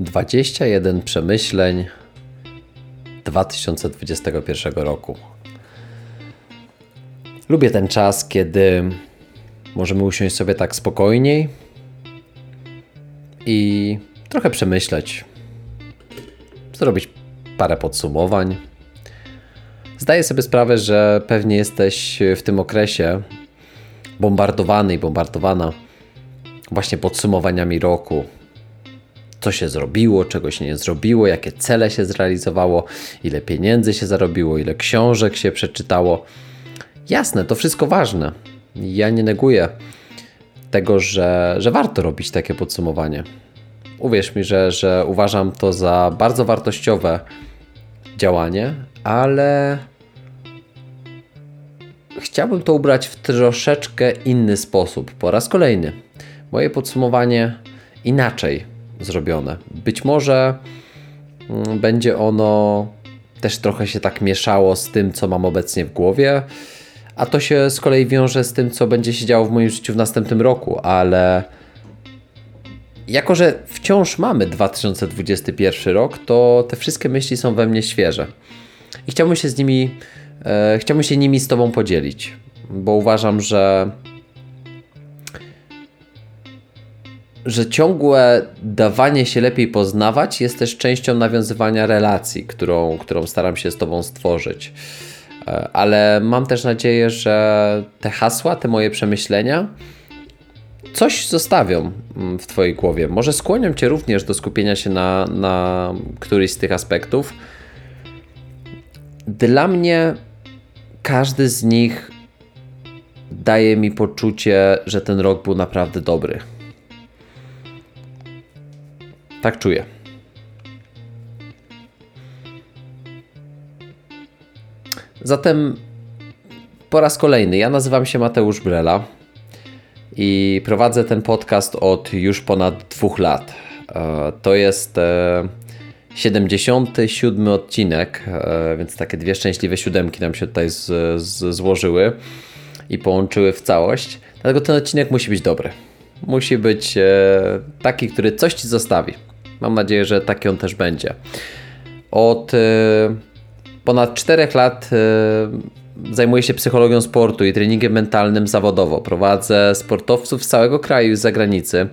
21 przemyśleń 2021 roku. Lubię ten czas, kiedy możemy usiąść sobie tak spokojniej i trochę przemyśleć, zrobić parę podsumowań. Zdaję sobie sprawę, że pewnie jesteś w tym okresie bombardowany i bombardowana właśnie podsumowaniami roku, co się zrobiło, czego się nie zrobiło, jakie cele się zrealizowało, ile pieniędzy się zarobiło, ile książek się przeczytało. Jasne, to wszystko ważne. Ja nie neguję tego, że, że warto robić takie podsumowanie. Uwierz mi, że, że uważam to za bardzo wartościowe działanie, ale chciałbym to ubrać w troszeczkę inny sposób. Po raz kolejny. Moje podsumowanie inaczej zrobione. Być może mm, będzie ono też trochę się tak mieszało z tym, co mam obecnie w głowie, a to się z kolei wiąże z tym, co będzie się działo w moim życiu w następnym roku, ale jako, że wciąż mamy 2021 rok, to te wszystkie myśli są we mnie świeże. I chciałbym się z nimi, e, chciałbym się nimi z Tobą podzielić, bo uważam, że że ciągłe dawanie się lepiej poznawać jest też częścią nawiązywania relacji, którą, którą staram się z Tobą stworzyć. E, ale mam też nadzieję, że te hasła, te moje przemyślenia coś zostawią mm, w Twojej głowie. Może skłonią Cię również do skupienia się na, na któryś z tych aspektów. Dla mnie każdy z nich daje mi poczucie, że ten rok był naprawdę dobry. Tak czuję. Zatem po raz kolejny, ja nazywam się Mateusz Brela i prowadzę ten podcast od już ponad dwóch lat. E, to jest 77 e, odcinek, e, więc takie dwie szczęśliwe siódemki nam się tutaj z, z, złożyły i połączyły w całość. Dlatego ten odcinek musi być dobry. Musi być taki, który coś ci zostawi. Mam nadzieję, że taki on też będzie. Od ponad 4 lat zajmuję się psychologią sportu i treningiem mentalnym zawodowo. Prowadzę sportowców z całego kraju i z zagranicy,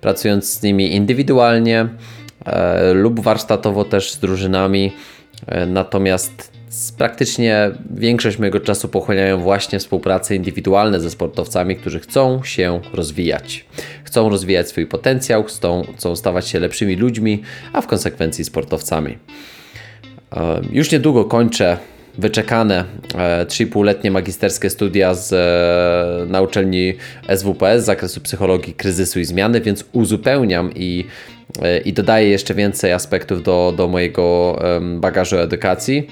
pracując z nimi indywidualnie e, lub warsztatowo też z drużynami. E, natomiast praktycznie większość mojego czasu pochłaniają właśnie współprace indywidualne ze sportowcami, którzy chcą się rozwijać. Chcą rozwijać swój potencjał, chcą, chcą stawać się lepszymi ludźmi, a w konsekwencji sportowcami. Już niedługo kończę wyczekane 3,5-letnie e, magisterskie studia z, e, na uczelni SWPS z zakresu psychologii kryzysu i zmiany, więc uzupełniam i, e, i dodaję jeszcze więcej aspektów do, do mojego bagażu edukacji.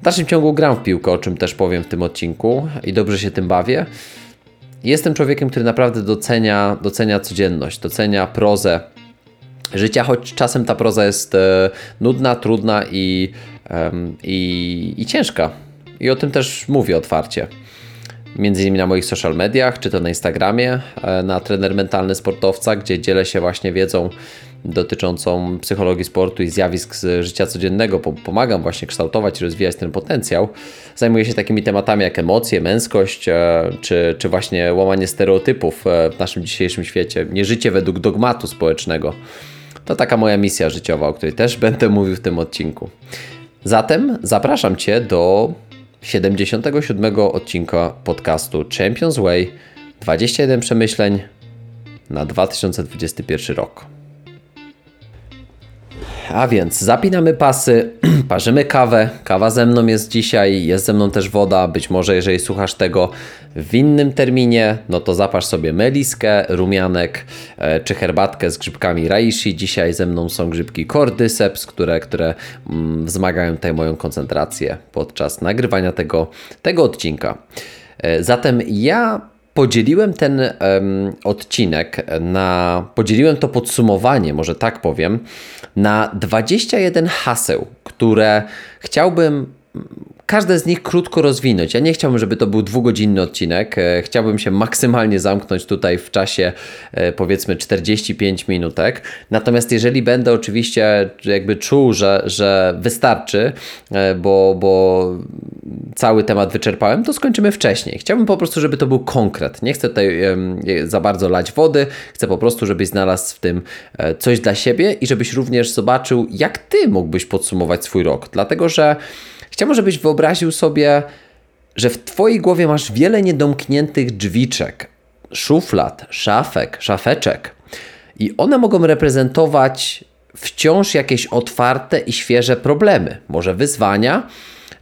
W dalszym ciągu gram w piłkę, o czym też powiem w tym odcinku i dobrze się tym bawię. Jestem człowiekiem, który naprawdę docenia, docenia codzienność, docenia prozę życia, choć czasem ta proza jest nudna, trudna i i, i ciężka. I o tym też mówię otwarcie. Między innymi na moich social mediach, czy to na Instagramie, e, na trener mentalny sportowca, gdzie dzielę się właśnie wiedzą dotyczącą psychologii sportu i zjawisk z życia codziennego. Pomagam właśnie kształtować i rozwijać ten potencjał. Zajmuję się takimi tematami jak emocje, męskość, e, czy, czy właśnie łamanie stereotypów e, w naszym dzisiejszym świecie, nie życie według dogmatu społecznego. To taka moja misja życiowa, o której też będę mówił w tym odcinku. Zatem zapraszam Cię do 77 odcinka podcastu Champions Way 21 przemyśleń na 2021 rok. A więc zapinamy pasy, parzymy kawę. Kawa ze mną jest dzisiaj, jest ze mną też woda. Być może, jeżeli słuchasz tego w innym terminie, no to zapasz sobie meliskę, rumianek e, czy herbatkę z grzybkami reishi. Dzisiaj ze mną są grzybki cordyceps, które, które mm, wzmagają tutaj moją koncentrację podczas nagrywania tego, tego odcinka. E, zatem ja podzieliłem ten um, odcinek na. Podzieliłem to podsumowanie, może tak powiem, na 21 haseł, które chciałbym każde z nich krótko rozwinąć. Ja nie chciałbym, żeby to był dwugodzinny odcinek. E, chciałbym się maksymalnie zamknąć tutaj w czasie e, powiedzmy 45 minutek. Natomiast jeżeli będę oczywiście jakby czuł, że, że wystarczy, e, bo, bo cały temat wyczerpałem, to skończymy wcześniej. Chciałbym po prostu, żeby to był konkret. Nie chcę tutaj za bardzo lać wody. Chcę po prostu, żebyś znalazł w tym coś dla siebie i żebyś również zobaczył, jak ty mógłbyś podsumować swój rok. Dlatego, że Chciałbym, żebyś wyobraził sobie, że w Twojej głowie masz wiele niedomkniętych drzwiczek, szuflad, szafek, szafeczek. I one mogą reprezentować wciąż jakieś otwarte i świeże problemy, może wyzwania,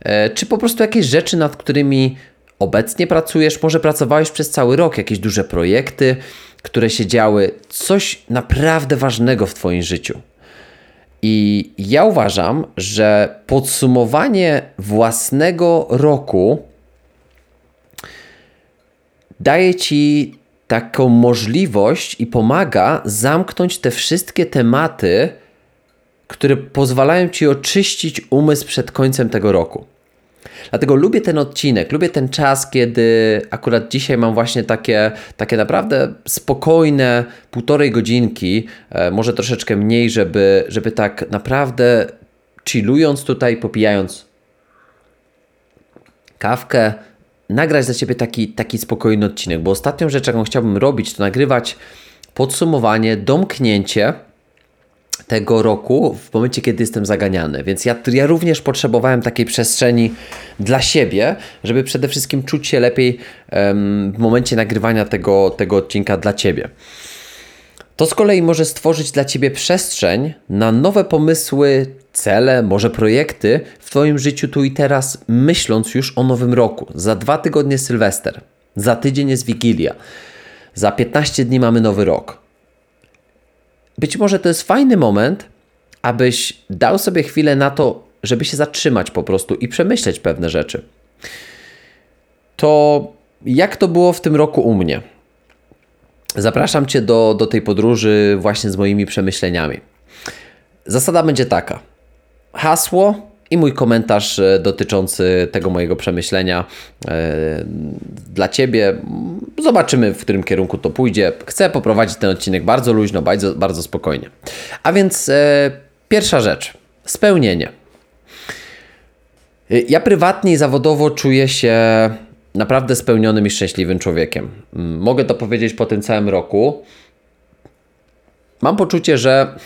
e, czy po prostu jakieś rzeczy, nad którymi obecnie pracujesz, może pracowałeś przez cały rok, jakieś duże projekty, które się działy, coś naprawdę ważnego w Twoim życiu. I ja uważam, że podsumowanie własnego roku daje ci taką możliwość i pomaga zamknąć te wszystkie tematy, które pozwalają ci oczyścić umysł przed końcem tego roku. Dlatego lubię ten odcinek, lubię ten czas, kiedy akurat dzisiaj mam właśnie takie, takie naprawdę spokojne półtorej godzinki, e, może troszeczkę mniej, żeby, żeby tak naprawdę chillując tutaj, popijając kawkę, nagrać dla Ciebie taki, taki spokojny odcinek, bo ostatnią rzecz, jaką chciałbym robić, to nagrywać podsumowanie, domknięcie tego roku, w momencie, kiedy jestem zaganiany. Więc ja, ja również potrzebowałem takiej przestrzeni dla siebie, żeby przede wszystkim czuć się lepiej w momencie nagrywania tego, tego odcinka dla Ciebie. To z kolei może stworzyć dla Ciebie przestrzeń na nowe pomysły, cele, może projekty w Twoim życiu tu i teraz, myśląc już o nowym roku. Za dwa tygodnie Sylwester, za tydzień jest Wigilia, za 15 dni mamy nowy rok być może to jest fajny moment, abyś dał sobie chwilę na to, żeby się zatrzymać po prostu i przemyśleć pewne rzeczy. To jak to było w tym roku u mnie? Zapraszam Cię do, do tej podróży właśnie z moimi przemyśleniami. Zasada będzie taka. Hasło i mój komentarz e, dotyczący tego mojego przemyślenia e, dla Ciebie. Zobaczymy, w którym kierunku to pójdzie. Chcę poprowadzić ten odcinek bardzo luźno, bardzo, bardzo spokojnie. A więc e, pierwsza rzecz spełnienie. Ja prywatnie i zawodowo czuję się naprawdę spełnionym i szczęśliwym człowiekiem. Mm, mogę to powiedzieć po tym całym roku. Mam poczucie, że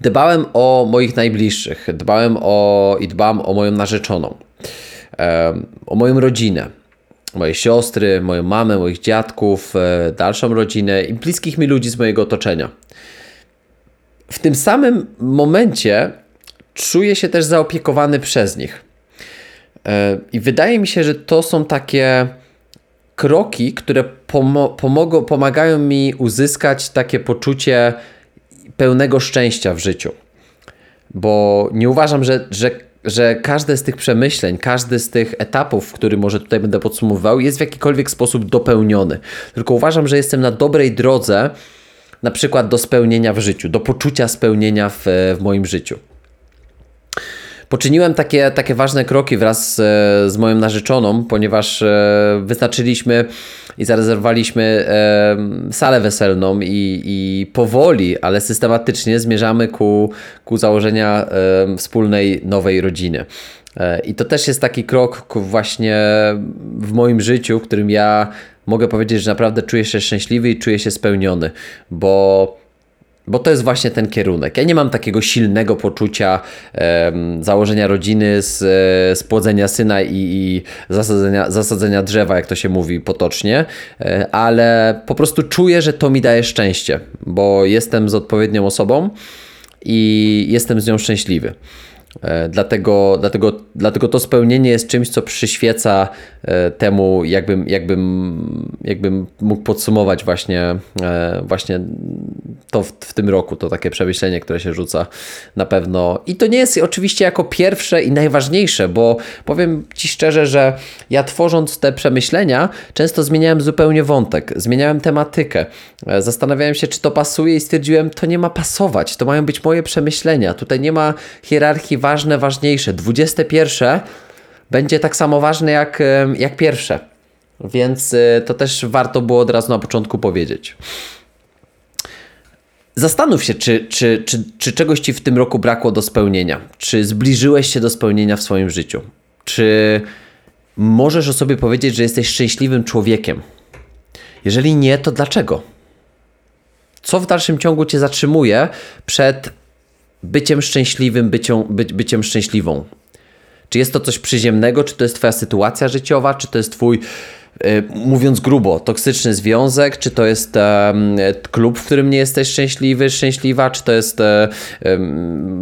Dbałem o moich najbliższych, dbałem o i dbam o moją narzeczoną, o moją rodzinę, moje siostry, moją mamę, moich dziadków, e, dalszą rodzinę i bliskich mi ludzi z mojego otoczenia. W tym samym momencie czuję się też zaopiekowany przez nich. E, I wydaje mi się, że to są takie kroki, które pomo- pomagają mi uzyskać takie poczucie pełnego szczęścia w życiu. Bo nie uważam, że, że, że każde z tych przemyśleń, każdy z tych etapów, który może tutaj będę podsumowywał, jest w jakikolwiek sposób dopełniony. Tylko uważam, że jestem na dobrej drodze, na przykład do spełnienia w życiu, do poczucia spełnienia w, w moim życiu poczyniłem takie, takie ważne kroki wraz z, z moją narzeczoną, ponieważ e, wyznaczyliśmy i zarezerwowaliśmy e, salę weselną i, i powoli, ale systematycznie zmierzamy ku, ku założenia e, wspólnej nowej rodziny. I to też jest taki krok właśnie w moim życiu, w którym ja mogę powiedzieć, że naprawdę czuję się szczęśliwy i czuję się spełniony, bo bo to jest właśnie ten kierunek. Ja nie mam takiego silnego poczucia założenia rodziny, z, e, spłodzenia syna i, i zasadzenia, zasadzenia drzewa, jak to się mówi potocznie, e, ale po prostu czuję, że to mi daje szczęście, bo jestem z odpowiednią osobą i jestem z nią szczęśliwy. E, dlatego, dlatego, dlatego to spełnienie jest czymś, co przyświeca e, temu, jakbym, jakbym, jakbym mógł podsumować właśnie, e, właśnie to w, w tym roku, to takie przemyślenie, które się rzuca na pewno. I to nie jest oczywiście jako pierwsze i najważniejsze, bo powiem Ci szczerze, że ja tworząc te przemyślenia, często zmieniałem zupełnie wątek, zmieniałem tematykę. Zastanawiałem się, czy to pasuje i stwierdziłem, to nie ma pasować, to mają być moje przemyślenia. Tutaj nie ma hierarchii ważne, ważniejsze. 21 będzie tak samo ważne jak, jak pierwsze. Więc y, to też warto było od razu na początku powiedzieć. Zastanów się, czy, czy, czy, czy czegoś ci w tym roku brakło do spełnienia. Czy zbliżyłeś się do spełnienia w swoim życiu? Czy możesz o sobie powiedzieć, że jesteś szczęśliwym człowiekiem? Jeżeli nie, to dlaczego? Co w dalszym ciągu cię zatrzymuje przed byciem szczęśliwym, bycią, by, byciem szczęśliwą? Czy jest to coś przyziemnego, czy to jest twoja sytuacja życiowa, czy to jest twój Y, mówiąc grubo, toksyczny związek, czy to jest klub, w którym nie jesteś szczęśliwy, szczęśliwa, czy to jest, e,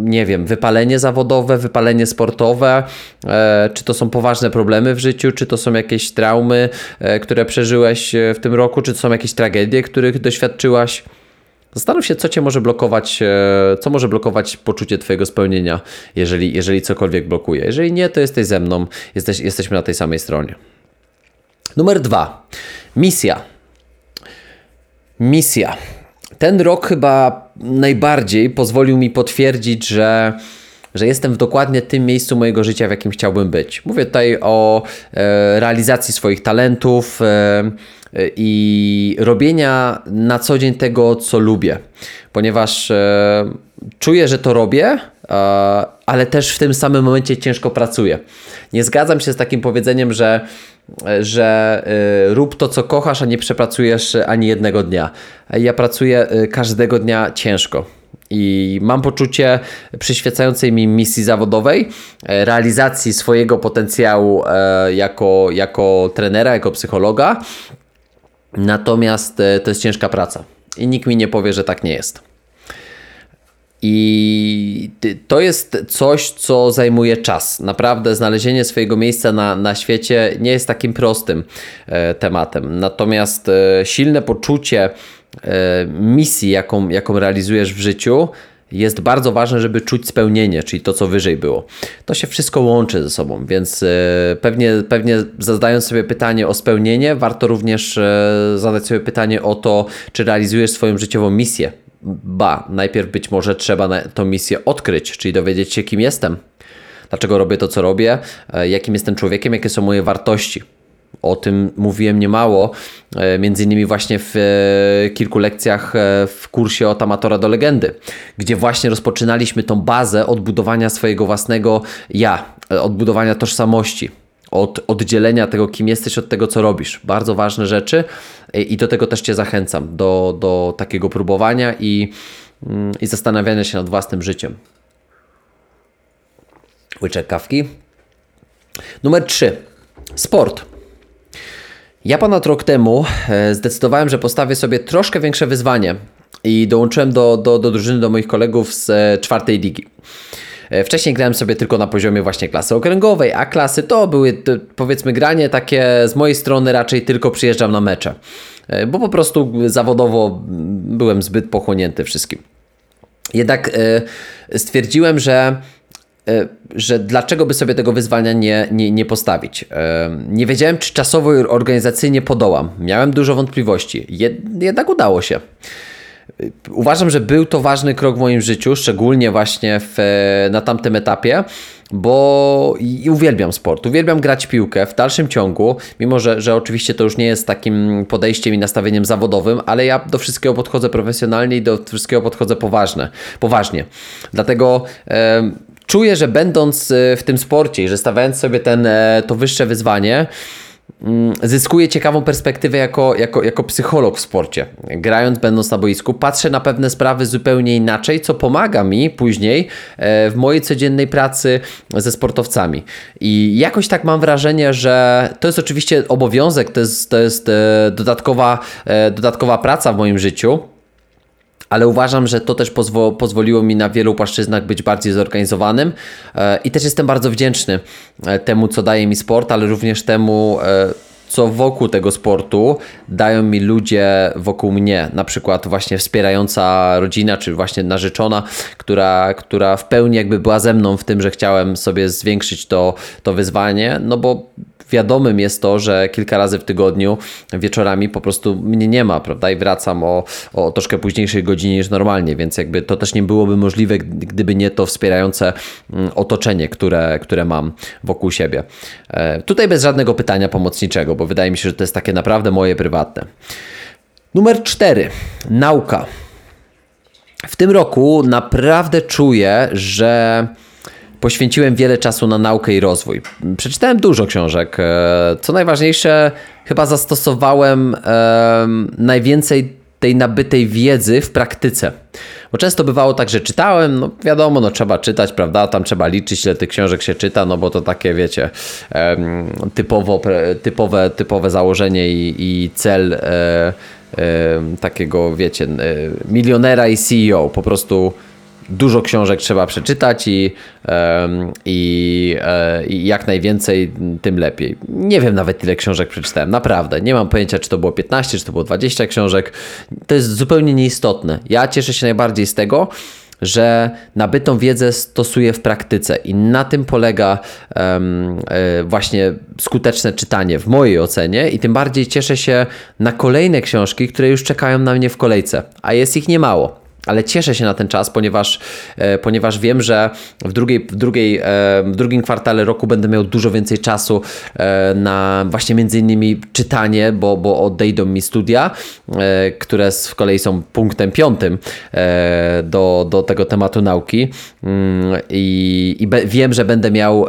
nie wiem, wypalenie zawodowe, wypalenie sportowe, e, czy to są poważne problemy w życiu, czy to są jakieś traumy, e, które przeżyłeś w tym roku, czy to są jakieś tragedie, których doświadczyłaś. Zastanów się, co cię może blokować, co może blokować poczucie twojego spełnienia, jeżeli, jeżeli cokolwiek blokuje. Jeżeli nie, to jesteś ze mną, jesteś, jesteśmy na tej samej stronie. Numer dwa. Misja. Misja. Ten rok chyba najbardziej pozwolił mi potwierdzić, że, że jestem w dokładnie tym miejscu mojego życia, w jakim chciałbym być. Mówię tutaj o e, realizacji swoich talentów. E, i robienia na co dzień tego, co lubię, ponieważ e, czuję, że to robię, e, ale też w tym samym momencie ciężko pracuję. Nie zgadzam się z takim powiedzeniem, że że rób to, co kochasz, a nie przepracujesz ani jednego dnia. Ja pracuję każdego dnia ciężko. I mam poczucie przyświecającej mi misji zawodowej, e, realizacji swojego potencjału e, jako, jako trenera, jako psychologa. Natomiast e, to jest ciężka praca. I nikt mi nie powie, że tak nie jest. I to jest coś, co zajmuje czas. Naprawdę znalezienie swojego miejsca na, na świecie nie jest takim prostym e, tematem. Natomiast e, silne poczucie e, misji, jaką, jaką realizujesz w życiu, jest bardzo ważne, żeby czuć spełnienie, czyli to, co wyżej było. To się wszystko łączy ze sobą, więc e, pewnie, pewnie zadając sobie pytanie o spełnienie, warto również e, zadać sobie pytanie o to, czy realizujesz swoją życiową misję Ba, najpierw być może trzeba tą misję odkryć, czyli dowiedzieć się, kim jestem, dlaczego robię to, co robię, e, jakim jestem człowiekiem, jakie są moje wartości. O tym mówiłem niemało, e, między innymi właśnie w e, kilku lekcjach w kursie od amatora do legendy, gdzie właśnie rozpoczynaliśmy tą bazę odbudowania swojego własnego ja, odbudowania tożsamości od oddzielenia tego, kim jesteś, od tego, co robisz. Bardzo ważne rzeczy i do tego też Cię zachęcam, do, do takiego próbowania i, mm, i zastanawiania się nad własnym życiem. Łyczek kawki. Numer 3. Sport. Ja ponad rok temu e, zdecydowałem, że postawię sobie troszkę większe wyzwanie i dołączyłem do, do, do drużyny, do moich kolegów z e, czwartej ligi. E, wcześniej grałem sobie tylko na poziomie właśnie klasy okręgowej, a klasy to były powiedzmy granie takie z mojej strony raczej tylko przyjeżdżam na mecze, bo po prostu zawodowo byłem zbyt pochłonięty wszystkim. Jednak stwierdziłem, że że dlaczego by sobie tego wyzwania nie, nie, nie postawić. Nie wiedziałem, czy czasowo i organizacyjnie podołam. Miałem dużo wątpliwości. Jednak udało się. Uważam, że był to ważny krok w moim życiu, szczególnie właśnie w, na tamtym etapie, bo i uwielbiam sport, uwielbiam grać piłkę w dalszym ciągu, mimo że, że oczywiście to już nie jest takim podejściem i nastawieniem zawodowym, ale ja do wszystkiego podchodzę profesjonalnie i do wszystkiego podchodzę poważne, poważnie. Dlatego e, czuję, że będąc e, w tym sporcie i że stawiając sobie ten, e, to wyższe wyzwanie, Mm, zyskuję ciekawą perspektywę jako, jako, jako psycholog w sporcie. Grając, będąc na boisku, patrzę na pewne sprawy zupełnie inaczej, co pomaga mi później e, w mojej codziennej pracy ze sportowcami. I jakoś tak mam wrażenie, że to jest oczywiście obowiązek, to jest, to jest dodatkowa, dodatkowa praca w moim życiu ale uważam, że to też pozwo pozwoliło mi na wielu płaszczyznach być bardziej zorganizowanym e, i też jestem bardzo wdzięczny e, temu, co daje mi sport, ale również temu, e, co wokół tego sportu dają mi ludzie wokół mnie, na przykład właśnie wspierająca rodzina, czy właśnie narzeczona, która, która w pełni jakby była ze mną w tym, że chciałem sobie zwiększyć to, to wyzwanie, no bo wiadomym jest to, że kilka razy w tygodniu wieczorami po prostu mnie nie ma, prawda? I wracam o, o troszkę późniejszej godzinie niż normalnie, więc jakby to też nie byłoby możliwe, gdyby nie to wspierające mm, otoczenie, które, które mam wokół siebie. E, tutaj bez żadnego pytania pomocniczego, bo wydaje mi się, że to jest takie naprawdę moje prywatne. Numer cztery. Nauka. W tym roku naprawdę czuję, że poświęciłem wiele czasu na naukę i rozwój. Przeczytałem dużo książek. E, co najważniejsze, chyba zastosowałem najwięcej tej nabytej wiedzy w praktyce. Bo często bywało tak, że czytałem, no wiadomo, no trzeba czytać, prawda, tam trzeba liczyć, ile tych książek się czyta, no bo to takie, wiecie, typowo, typowe, typowe założenie i, i cel e, takiego, wiecie, e, milionera i CEO, po prostu dużo książek trzeba przeczytać i, i, e, i, jak najwięcej, tym lepiej. Nie wiem nawet ile książek przeczytałem, naprawdę. Nie mam pojęcia, czy to było 15, czy to było 20 książek. To jest zupełnie nieistotne. Ja cieszę się najbardziej z tego, że nabytą wiedzę stosuję w praktyce i na tym polega um, właśnie skuteczne czytanie w mojej ocenie i tym bardziej cieszę się na kolejne książki, które już czekają na mnie w kolejce, a jest ich niemało ale cieszę się na ten czas, ponieważ, e, ponieważ wiem, że w, drugiej, w, drugiej, e, w drugim kwartale roku będę miał dużo więcej czasu e, na właśnie między innymi czytanie, bo, bo odejdą mi studia, które z kolei są punktem piątym do, do tego tematu nauki mm, i, i wiem, że będę miał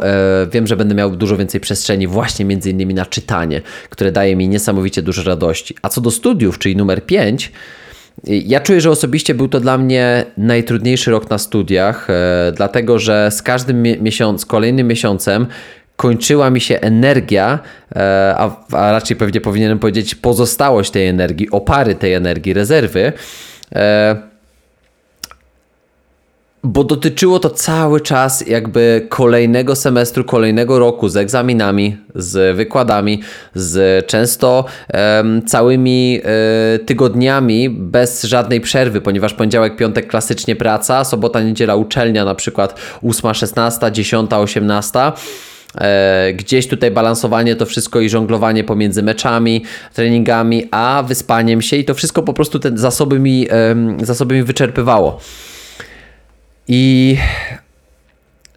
wiem, że będę miał dużo więcej przestrzeni właśnie między innymi na czytanie, które daje mi niesamowicie dużo radości. A co do studiów, czyli numer 5, ja czuję, że osobiście był to dla mnie najtrudniejszy rok na studiach, e, dlatego że z każdym miesiąc, kolejnym miesiącem kończyła mi się energia, e, a, a raczej pewnie powinienem powiedzieć pozostałość tej energii, opary tej energii, rezerwy. Bo dotyczyło to cały czas jakby kolejnego semestru, kolejnego roku z egzaminami, z wykładami, z często um, całymi e, tygodniami bez żadnej przerwy, ponieważ poniedziałek, piątek klasycznie praca, sobota, niedziela uczelnia na przykład 8, 16, 10, 18. E, gdzieś tutaj balansowanie to wszystko i żonglowanie pomiędzy meczami, treningami, a wyspaniem się i to wszystko po prostu te zasoby mi, zasoby mi wyczerpywało. I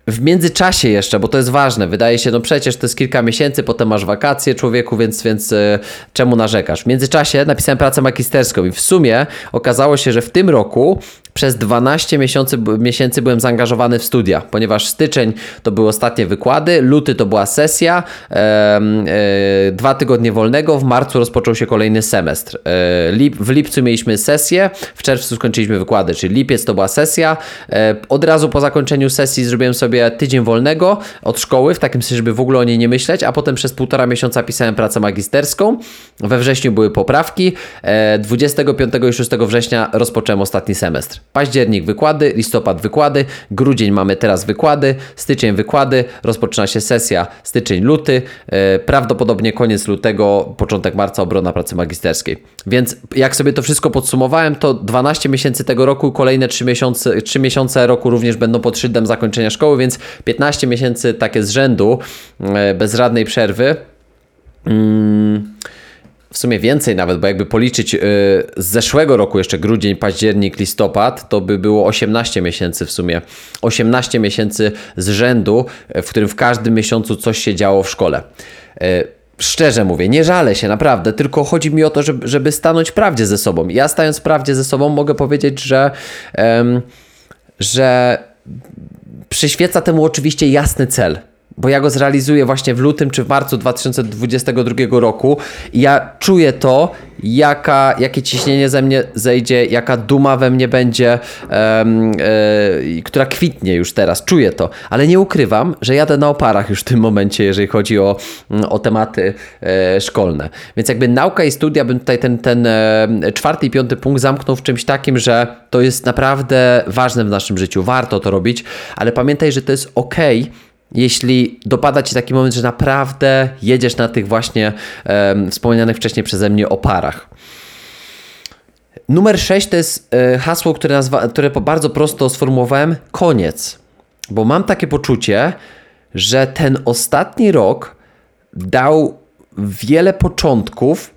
w międzyczasie jeszcze, bo to jest ważne, wydaje się, no przecież to jest kilka miesięcy, potem masz wakacje człowieku, więc, więc y, czemu narzekasz? W międzyczasie napisałem pracę magisterską i w sumie okazało się, że w tym roku przez 12 miesięcy, miesięcy byłem zaangażowany w studia, ponieważ styczeń to były ostatnie wykłady, luty to była sesja, e, e, dwa tygodnie wolnego, w marcu rozpoczął się kolejny semestr. E, lip, w lipcu mieliśmy sesję, w czerwcu skończyliśmy wykłady, czyli lipiec to była sesja. E, od razu po zakończeniu sesji zrobiłem sobie tydzień wolnego od szkoły, w takim sensie, żeby w ogóle o niej nie myśleć, a potem przez półtora miesiąca pisałem pracę magisterską. We wrześniu były poprawki, 25 e, i 6 września rozpocząłem ostatni semestr. Październik wykłady, listopad wykłady, grudzień mamy teraz wykłady, styczeń wykłady, rozpoczyna się sesja styczeń, luty, e, prawdopodobnie koniec lutego, początek marca obrona pracy magisterskiej. Więc jak sobie to wszystko podsumowałem, to 12 miesięcy tego roku, kolejne 3 miesiące, 3 miesiące roku również będą pod szyldem zakończenia szkoły, więc 15 miesięcy takie z rzędu, e, bez żadnej przerwy. Mm w sumie więcej nawet, bo jakby policzyć yy, z zeszłego roku jeszcze grudzień, październik, listopad, to by było 18 miesięcy w sumie. 18 miesięcy z rzędu, w którym w każdym miesiącu coś się działo w szkole. Yy, szczerze mówię, nie żalę się naprawdę, tylko chodzi mi o to, żeby, żeby stanąć prawdzie ze sobą. Ja stając prawdzie ze sobą mogę powiedzieć, że, że przyświeca temu oczywiście jasny cel bo ja go zrealizuję właśnie w lutym czy w marcu 2022 roku i ja czuję to, jaka, jakie ciśnienie ze mnie zejdzie, jaka duma we mnie będzie, um, e, która kwitnie już teraz, czuję to, ale nie ukrywam, że jadę na oparach już w tym momencie, jeżeli chodzi o, o tematy e, szkolne. Więc jakby nauka i studia, bym tutaj ten, ten e, czwarty i piąty punkt zamknął w czymś takim, że to jest naprawdę ważne w naszym życiu, warto to robić, ale pamiętaj, że to jest ok, jeśli dopada Ci taki moment, że naprawdę jedziesz na tych właśnie e, wspomnianych wcześniej przeze mnie oparach. Numer 6 to jest e, hasło, które, nazwa, które bardzo prosto sformułowałem koniec. Bo mam takie poczucie, że ten ostatni rok dał wiele początków,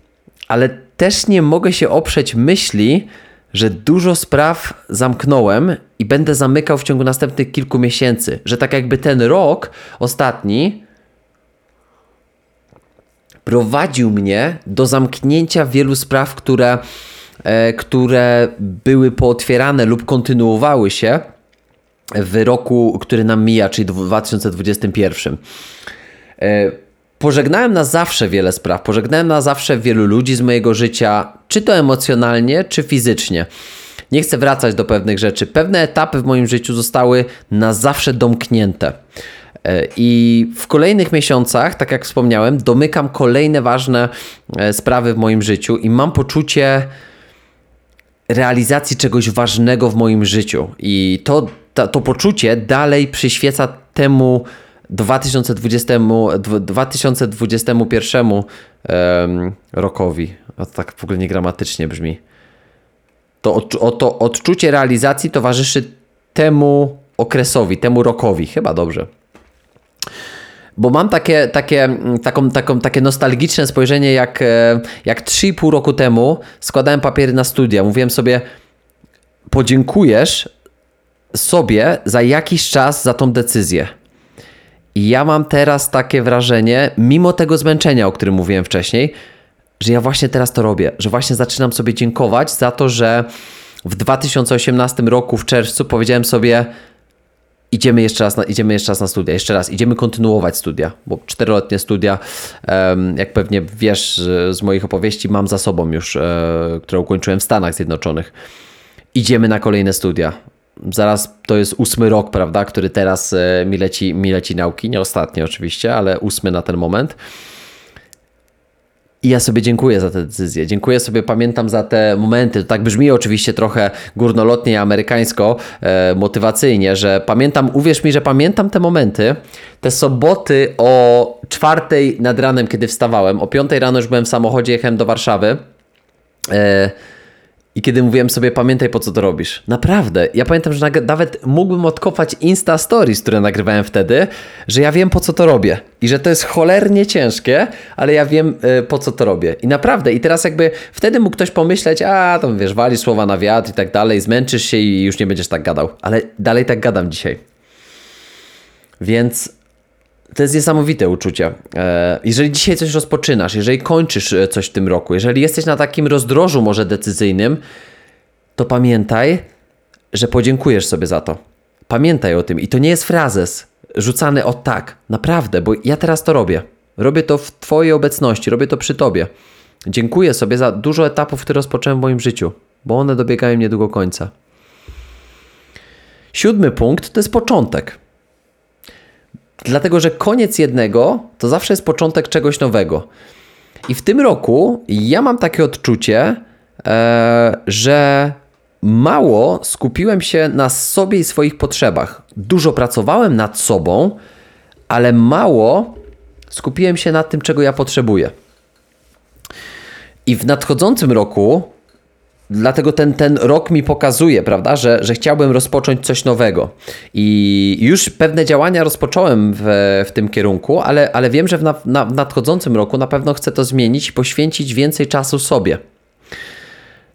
ale też nie mogę się oprzeć myśli, że dużo spraw zamknąłem i będę zamykał w ciągu następnych kilku miesięcy. Że tak jakby ten rok ostatni prowadził mnie do zamknięcia wielu spraw, które, e, które były pootwierane lub kontynuowały się w roku, który nam mija, czyli 2021. E, pożegnałem na zawsze wiele spraw, pożegnałem na zawsze wielu ludzi z mojego życia, czy to emocjonalnie, czy fizycznie. Nie chcę wracać do pewnych rzeczy. Pewne etapy w moim życiu zostały na zawsze domknięte. E, I w kolejnych miesiącach, tak jak wspomniałem, domykam kolejne ważne e, sprawy w moim życiu i mam poczucie realizacji czegoś ważnego w moim życiu. I to, to, to poczucie dalej przyświeca temu 2020, 2021 um, rokowi. A to tak w ogóle niegramatycznie brzmi. To, od, to odczucie realizacji towarzyszy temu okresowi, temu rokowi. Chyba dobrze. Bo mam takie, takie, taką, taką, takie nostalgiczne spojrzenie, jak, e, jak 3,5 roku temu składałem papiery na studia. Mówiłem sobie, podziękujesz sobie za jakiś czas za tą decyzję. I ja mam teraz takie wrażenie, mimo tego zmęczenia, o którym mówiłem wcześniej, że ja właśnie teraz to robię, że właśnie zaczynam sobie dziękować za to, że w 2018 roku w czerwcu powiedziałem sobie, idziemy jeszcze raz na, idziemy jeszcze raz na studia, jeszcze raz, idziemy kontynuować studia, bo czteroletnie studia, jak pewnie wiesz z moich opowieści, mam za sobą już, e, które ukończyłem w Stanach Zjednoczonych. Idziemy na kolejne studia. Zaraz to jest ósmy rok, prawda, który teraz e, mi leci, mi leci nauki, nie ostatni oczywiście, ale ósmy na ten moment. I ja sobie dziękuję za te decyzje. Dziękuję sobie, pamiętam za te momenty. To tak brzmi oczywiście trochę górnolotnie, amerykańsko, e, motywacyjnie, że pamiętam, uwierz mi, że pamiętam te momenty, te soboty o czwartej nad ranem, kiedy wstawałem. O piątej rano już byłem w samochodzie, jechałem do Warszawy. E, i kiedy mówiłem sobie, pamiętaj po co to robisz. Naprawdę. Ja pamiętam, że nawet mógłbym odkopać Insta Stories, które nagrywałem wtedy, że ja wiem po co to robię. I że to jest cholernie ciężkie, ale ja wiem y, po co to robię. I naprawdę. I teraz jakby wtedy mógł ktoś pomyśleć, a tam wiesz, wali słowa na wiatr i tak dalej, zmęczysz się i już nie będziesz tak gadał. Ale dalej tak gadam dzisiaj. Więc to jest niesamowite uczucie. E, jeżeli dzisiaj coś rozpoczynasz, jeżeli kończysz e, coś w tym roku, jeżeli jesteś na takim rozdrożu może decyzyjnym, to pamiętaj, że podziękujesz sobie za to. Pamiętaj o tym. I to nie jest frazes rzucany o tak. Naprawdę, bo ja teraz to robię. Robię to w Twojej obecności, robię to przy Tobie. Dziękuję sobie za dużo etapów, które rozpocząłem w moim życiu, bo one dobiegają niedługo końca. Siódmy punkt to jest początek. Dlatego, że koniec jednego to zawsze jest początek czegoś nowego. I w tym roku ja mam takie odczucie, e, że mało skupiłem się na sobie i swoich potrzebach. Dużo pracowałem nad sobą, ale mało skupiłem się na tym, czego ja potrzebuję. I w nadchodzącym roku Dlatego ten, ten rok mi pokazuje, prawda, że, że chciałbym rozpocząć coś nowego. I już pewne działania rozpocząłem w, w tym kierunku, ale, ale wiem, że w, na, w nadchodzącym roku na pewno chcę to zmienić i poświęcić więcej czasu sobie.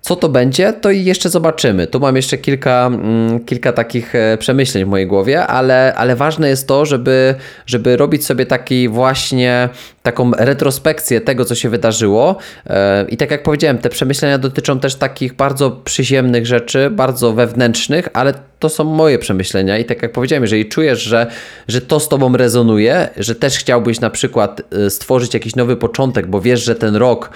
Co to będzie, to i jeszcze zobaczymy. Tu mam jeszcze kilka, mm, kilka takich e, przemyśleń w mojej głowie, ale, ale ważne jest to, żeby, żeby robić sobie taki właśnie taką retrospekcję tego, co się wydarzyło. E, I tak jak powiedziałem, te przemyślenia dotyczą też takich bardzo przyziemnych rzeczy, bardzo wewnętrznych, ale to są moje przemyślenia i tak jak powiedziałem, jeżeli czujesz, że, że to z tobą rezonuje, że też chciałbyś na przykład e, stworzyć jakiś nowy początek, bo wiesz, że ten rok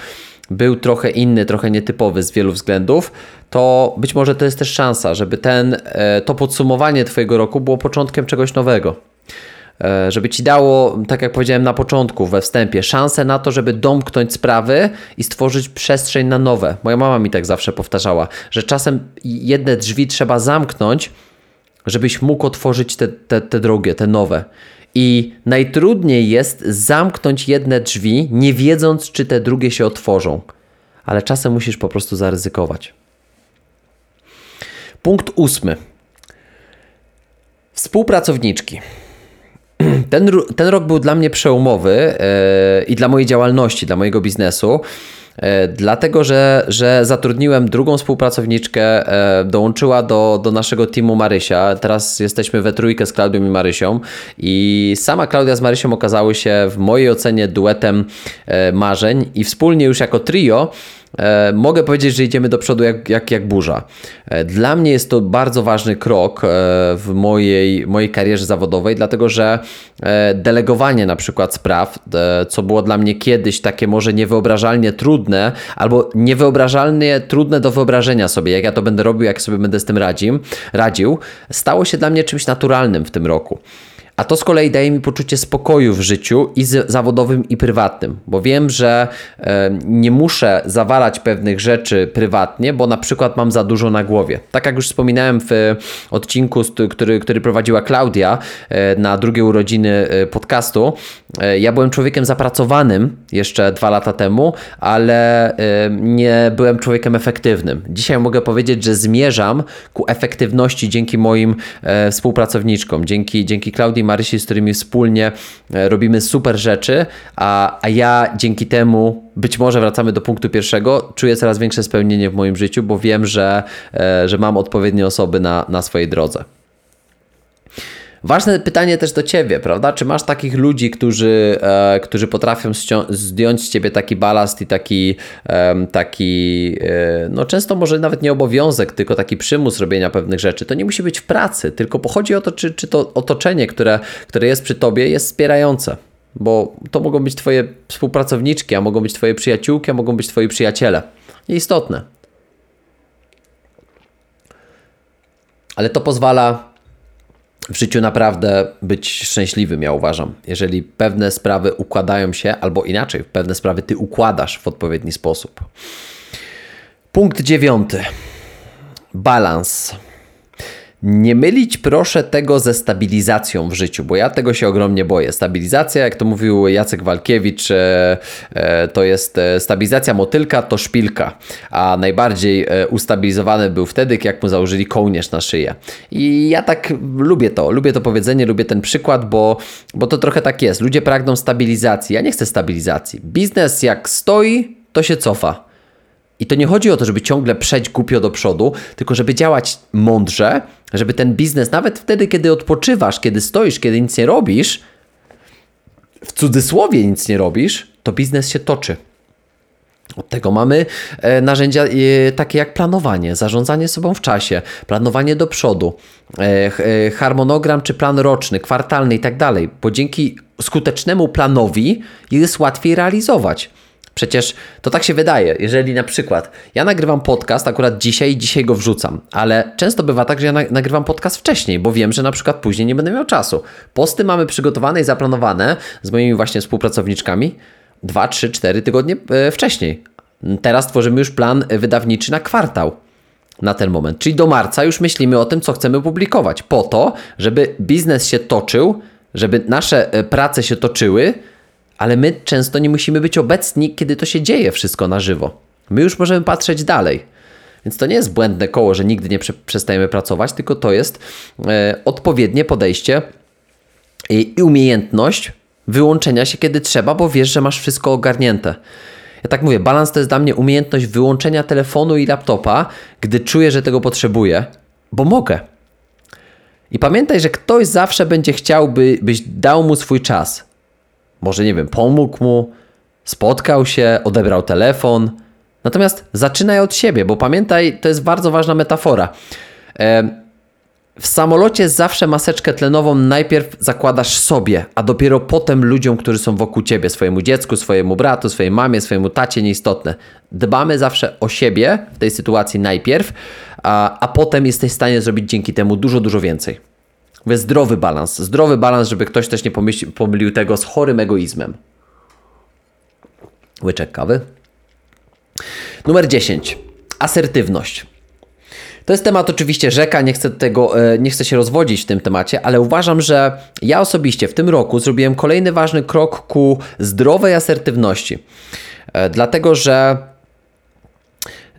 był trochę inny, trochę nietypowy z wielu względów, to być może to jest też szansa, żeby ten, e, to podsumowanie Twojego roku było początkiem czegoś nowego. E, żeby ci dało, tak jak powiedziałem na początku, we wstępie, szansę na to, żeby domknąć sprawy i stworzyć przestrzeń na nowe. Moja mama mi tak zawsze powtarzała, że czasem jedne drzwi trzeba zamknąć, żebyś mógł otworzyć te, te, te drugie, te nowe. I najtrudniej jest zamknąć jedne drzwi, nie wiedząc, czy te drugie się otworzą. Ale czasem musisz po prostu zaryzykować. Punkt ósmy. Współpracowniczki. ten, ten rok był dla mnie przełomowy i dla mojej działalności, dla mojego biznesu. E, dlatego, że, że zatrudniłem drugą współpracowniczkę, e, dołączyła do, do naszego teamu Marysia. Teraz jesteśmy we trójkę z Klaudią i Marysią i sama Klaudia z Marysią okazały się w mojej ocenie duetem e, marzeń i wspólnie już jako trio mogę powiedzieć, że idziemy do przodu jak, jak, jak burza. E, dla mnie jest to bardzo ważny krok e, w mojej, mojej karierze zawodowej, dlatego że e, delegowanie na przykład spraw, e, co było dla mnie kiedyś takie może niewyobrażalnie trudne, albo niewyobrażalnie trudne do wyobrażenia sobie, jak ja to będę robił, jak sobie będę z tym radził, radził stało się dla mnie czymś naturalnym w tym roku. A to z kolei daje mi poczucie spokoju w życiu i zawodowym, i prywatnym, bo wiem, że e, nie muszę zawalać pewnych rzeczy prywatnie, bo na przykład mam za dużo na głowie. Tak jak już wspominałem w odcinku, który, który prowadziła Klaudia e, na drugie urodziny e, podcastu, ja byłem człowiekiem zapracowanym jeszcze dwa lata temu, ale nie byłem człowiekiem efektywnym. Dzisiaj mogę powiedzieć, że zmierzam ku efektywności dzięki moim współpracowniczkom, dzięki, dzięki Klaudii Marysi, z którymi wspólnie e, robimy super rzeczy, a, a ja dzięki temu, być może wracamy do punktu pierwszego, czuję coraz większe spełnienie w moim życiu, bo wiem, że, e, że mam odpowiednie osoby na, na swojej drodze. Ważne pytanie też do ciebie, prawda? Czy masz takich ludzi, którzy, e, którzy potrafią zdjąć z ciebie taki balast i taki, e, taki e, no często może nawet nie obowiązek, tylko taki przymus robienia pewnych rzeczy. To nie musi być w pracy, tylko pochodzi o to, czy, czy to otoczenie, które, które jest przy tobie, jest wspierające. Bo to mogą być twoje współpracowniczki, a mogą być twoje przyjaciółki, a mogą być twoi przyjaciele. Nieistotne. Ale to pozwala w życiu naprawdę być szczęśliwym, ja uważam. Jeżeli pewne sprawy układają się, albo inaczej, pewne sprawy ty układasz w odpowiedni sposób. Punkt dziewiąty. Balans. Nie mylić proszę tego ze stabilizacją w życiu, bo ja tego się ogromnie boję. Stabilizacja, jak to mówił Jacek Walkiewicz, e, e, to jest e, stabilizacja motylka to szpilka, a najbardziej ustabilizowany był wtedy, jak mu założyli kołnierz na szyję. I ja tak lubię to, lubię to powiedzenie, lubię ten przykład, bo, bo to trochę tak jest. Ludzie pragną stabilizacji, ja nie chcę stabilizacji. Biznes jak stoi, to się cofa. I to nie chodzi o to, żeby ciągle przejść głupio do przodu, tylko żeby działać mądrze, żeby ten biznes, nawet wtedy, kiedy odpoczywasz, kiedy stoisz, kiedy nic nie robisz, w cudzysłowie nic nie robisz, to biznes się toczy. Od tego mamy e, narzędzia e, takie jak planowanie, zarządzanie sobą w czasie, planowanie do przodu, e, harmonogram czy plan roczny, kwartalny i tak dalej, bo dzięki skutecznemu planowi jest łatwiej realizować. Przecież to tak się wydaje, jeżeli na przykład ja nagrywam podcast akurat dzisiaj i dzisiaj go wrzucam, ale często bywa tak, że ja nagrywam podcast wcześniej, bo wiem, że na przykład później nie będę miał czasu. Posty mamy przygotowane i zaplanowane z moimi właśnie współpracowniczkami 2, 3, 4 tygodnie e, wcześniej. Teraz tworzymy już plan wydawniczy na kwartał na ten moment. Czyli do marca już myślimy o tym, co chcemy publikować, po to, żeby biznes się toczył, żeby nasze e, prace się toczyły ale my często nie musimy być obecni, kiedy to się dzieje wszystko na żywo. My już możemy patrzeć dalej. Więc to nie jest błędne koło, że nigdy nie przestajemy pracować, tylko to jest e, odpowiednie podejście i, i umiejętność wyłączenia się, kiedy trzeba, bo wiesz, że masz wszystko ogarnięte. Ja tak mówię, balans to jest dla mnie umiejętność wyłączenia telefonu i laptopa, gdy czuję, że tego potrzebuję, bo mogę. I pamiętaj, że ktoś zawsze będzie chciał, by, byś dał mu swój czas. Może, nie wiem, pomógł mu, spotkał się, odebrał telefon. Natomiast zaczynaj od siebie, bo pamiętaj, to jest bardzo ważna metafora. W samolocie zawsze maseczkę tlenową najpierw zakładasz sobie, a dopiero potem ludziom, którzy są wokół ciebie, swojemu dziecku, swojemu bratu, swojej mamie, swojemu tacie, nieistotne. Dbamy zawsze o siebie w tej sytuacji najpierw, a, a potem jesteś w stanie zrobić dzięki temu dużo, dużo więcej. Mówię, zdrowy balans. Zdrowy balans, żeby ktoś też nie pomylił tego z chorym egoizmem. Łyczek kawy. Numer 10. Asertywność. To jest temat oczywiście rzeka, nie chcę, tego, e, nie chcę się rozwodzić w tym temacie, ale uważam, że ja osobiście w tym roku zrobiłem kolejny ważny krok ku zdrowej asertywności. E, dlatego, że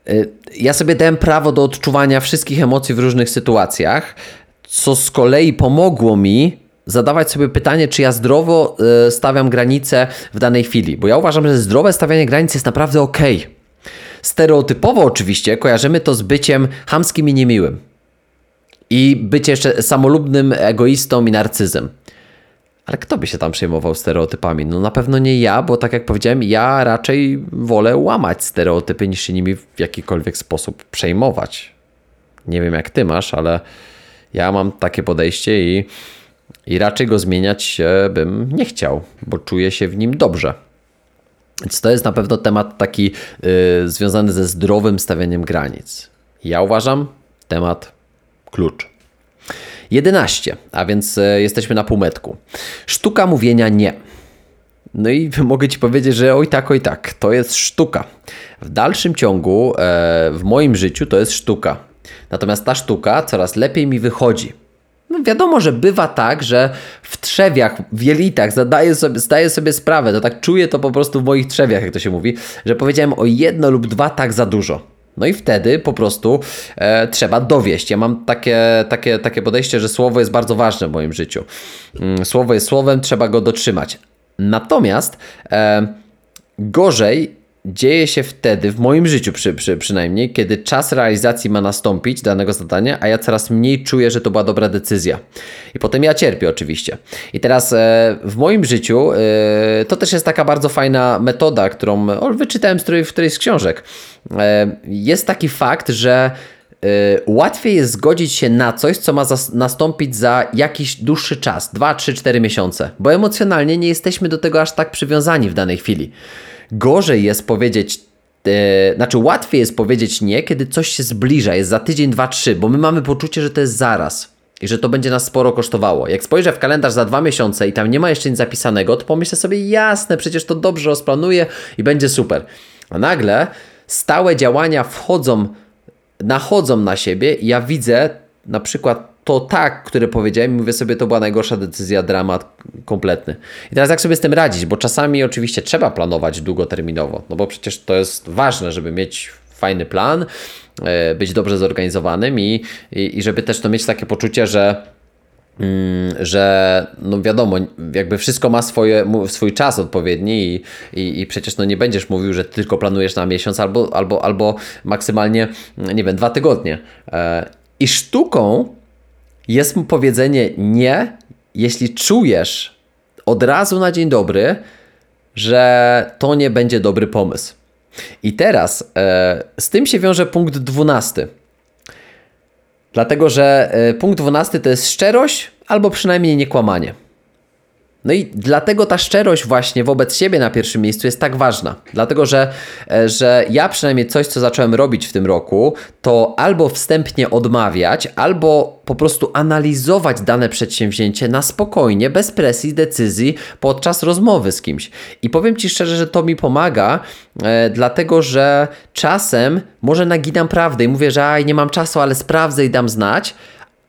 e, ja sobie dałem prawo do odczuwania wszystkich emocji w różnych sytuacjach, co z kolei pomogło mi zadawać sobie pytanie, czy ja zdrowo e, stawiam granice w danej chwili, bo ja uważam, że zdrowe stawianie granic jest naprawdę ok. Stereotypowo oczywiście kojarzymy to z byciem hamskim i niemiłym. I bycie jeszcze samolubnym egoistą i narcyzem. Ale kto by się tam przejmował stereotypami? No na pewno nie ja, bo tak jak powiedziałem, ja raczej wolę łamać stereotypy niż się nimi w jakikolwiek sposób przejmować. Nie wiem jak ty masz, ale ja mam takie podejście i, i raczej go zmieniać bym nie chciał, bo czuję się w nim dobrze. Więc to jest na pewno temat taki yy, związany ze zdrowym stawianiem granic. Ja uważam temat klucz. 11, a więc yy, jesteśmy na półmetku. Sztuka mówienia nie. No i mogę Ci powiedzieć, że oj tak, oj tak, to jest sztuka. W dalszym ciągu, e, w moim życiu to jest sztuka. Natomiast ta sztuka coraz lepiej mi wychodzi. No wiadomo, że bywa tak, że w trzewiach, w jelitach zdaję sobie, zdaję sobie sprawę, to tak czuję to po prostu w moich trzewiach, jak to się mówi, że powiedziałem o jedno lub dwa tak za dużo. No i wtedy po prostu e, trzeba dowieść. Ja mam takie, takie, takie podejście, że słowo jest bardzo ważne w moim życiu. Mm, słowo jest słowem, trzeba go dotrzymać. Natomiast e, gorzej dzieje się wtedy, w moim życiu przy, przy, przynajmniej, kiedy czas realizacji ma nastąpić danego zadania, a ja coraz mniej czuję, że to była dobra decyzja. I potem ja cierpię oczywiście. I teraz e, w moim życiu e, to też jest taka bardzo fajna metoda, którą o, wyczytałem z której, w którejś z książek. E, jest taki fakt, że e, łatwiej jest zgodzić się na coś, co ma nastąpić za jakiś dłuższy czas 2, 3, 4 miesiące, bo emocjonalnie nie jesteśmy do tego aż tak przywiązani w danej chwili. Gorzej jest powiedzieć e, znaczy łatwiej jest powiedzieć nie, kiedy coś się zbliża, jest za tydzień, dwa, trzy, bo my mamy poczucie, że to jest zaraz i że to będzie nas sporo kosztowało. Jak spojrzę w kalendarz za dwa miesiące i tam nie ma jeszcze nic zapisanego, to pomyślę sobie, jasne, przecież to dobrze rozplanuję i będzie super. A nagle stałe działania wchodzą, nachodzą na siebie i ja widzę na przykład to tak, które powiedziałem, mówię sobie, to była najgorsza decyzja, dramat kompletny. I teraz jak sobie z tym radzić? Bo czasami oczywiście trzeba planować długoterminowo, no bo przecież to jest ważne, żeby mieć fajny plan, e, być dobrze zorganizowanym i, i, i żeby też to mieć takie poczucie, że mm, że no wiadomo, jakby wszystko ma swoje, swój czas odpowiedni i, i, i, przecież no nie będziesz mówił, że tylko planujesz na miesiąc albo, albo, albo maksymalnie, nie wiem, dwa tygodnie. E, I sztuką jest mu powiedzenie nie, jeśli czujesz od razu na dzień dobry, że to nie będzie dobry pomysł. I teraz e, z tym się wiąże punkt dwunasty. Dlatego, że e, punkt dwunasty to jest szczerość albo przynajmniej niekłamanie. No i dlatego ta szczerość właśnie wobec siebie na pierwszym miejscu jest tak ważna. Dlatego, że, e, że ja przynajmniej coś, co zacząłem robić w tym roku, to albo wstępnie odmawiać, albo po prostu analizować dane przedsięwzięcie na spokojnie, bez presji, decyzji podczas rozmowy z kimś. I powiem Ci szczerze, że to mi pomaga, e, dlatego że czasem może naginam prawdę i mówię, że aj, nie mam czasu, ale sprawdzę i dam znać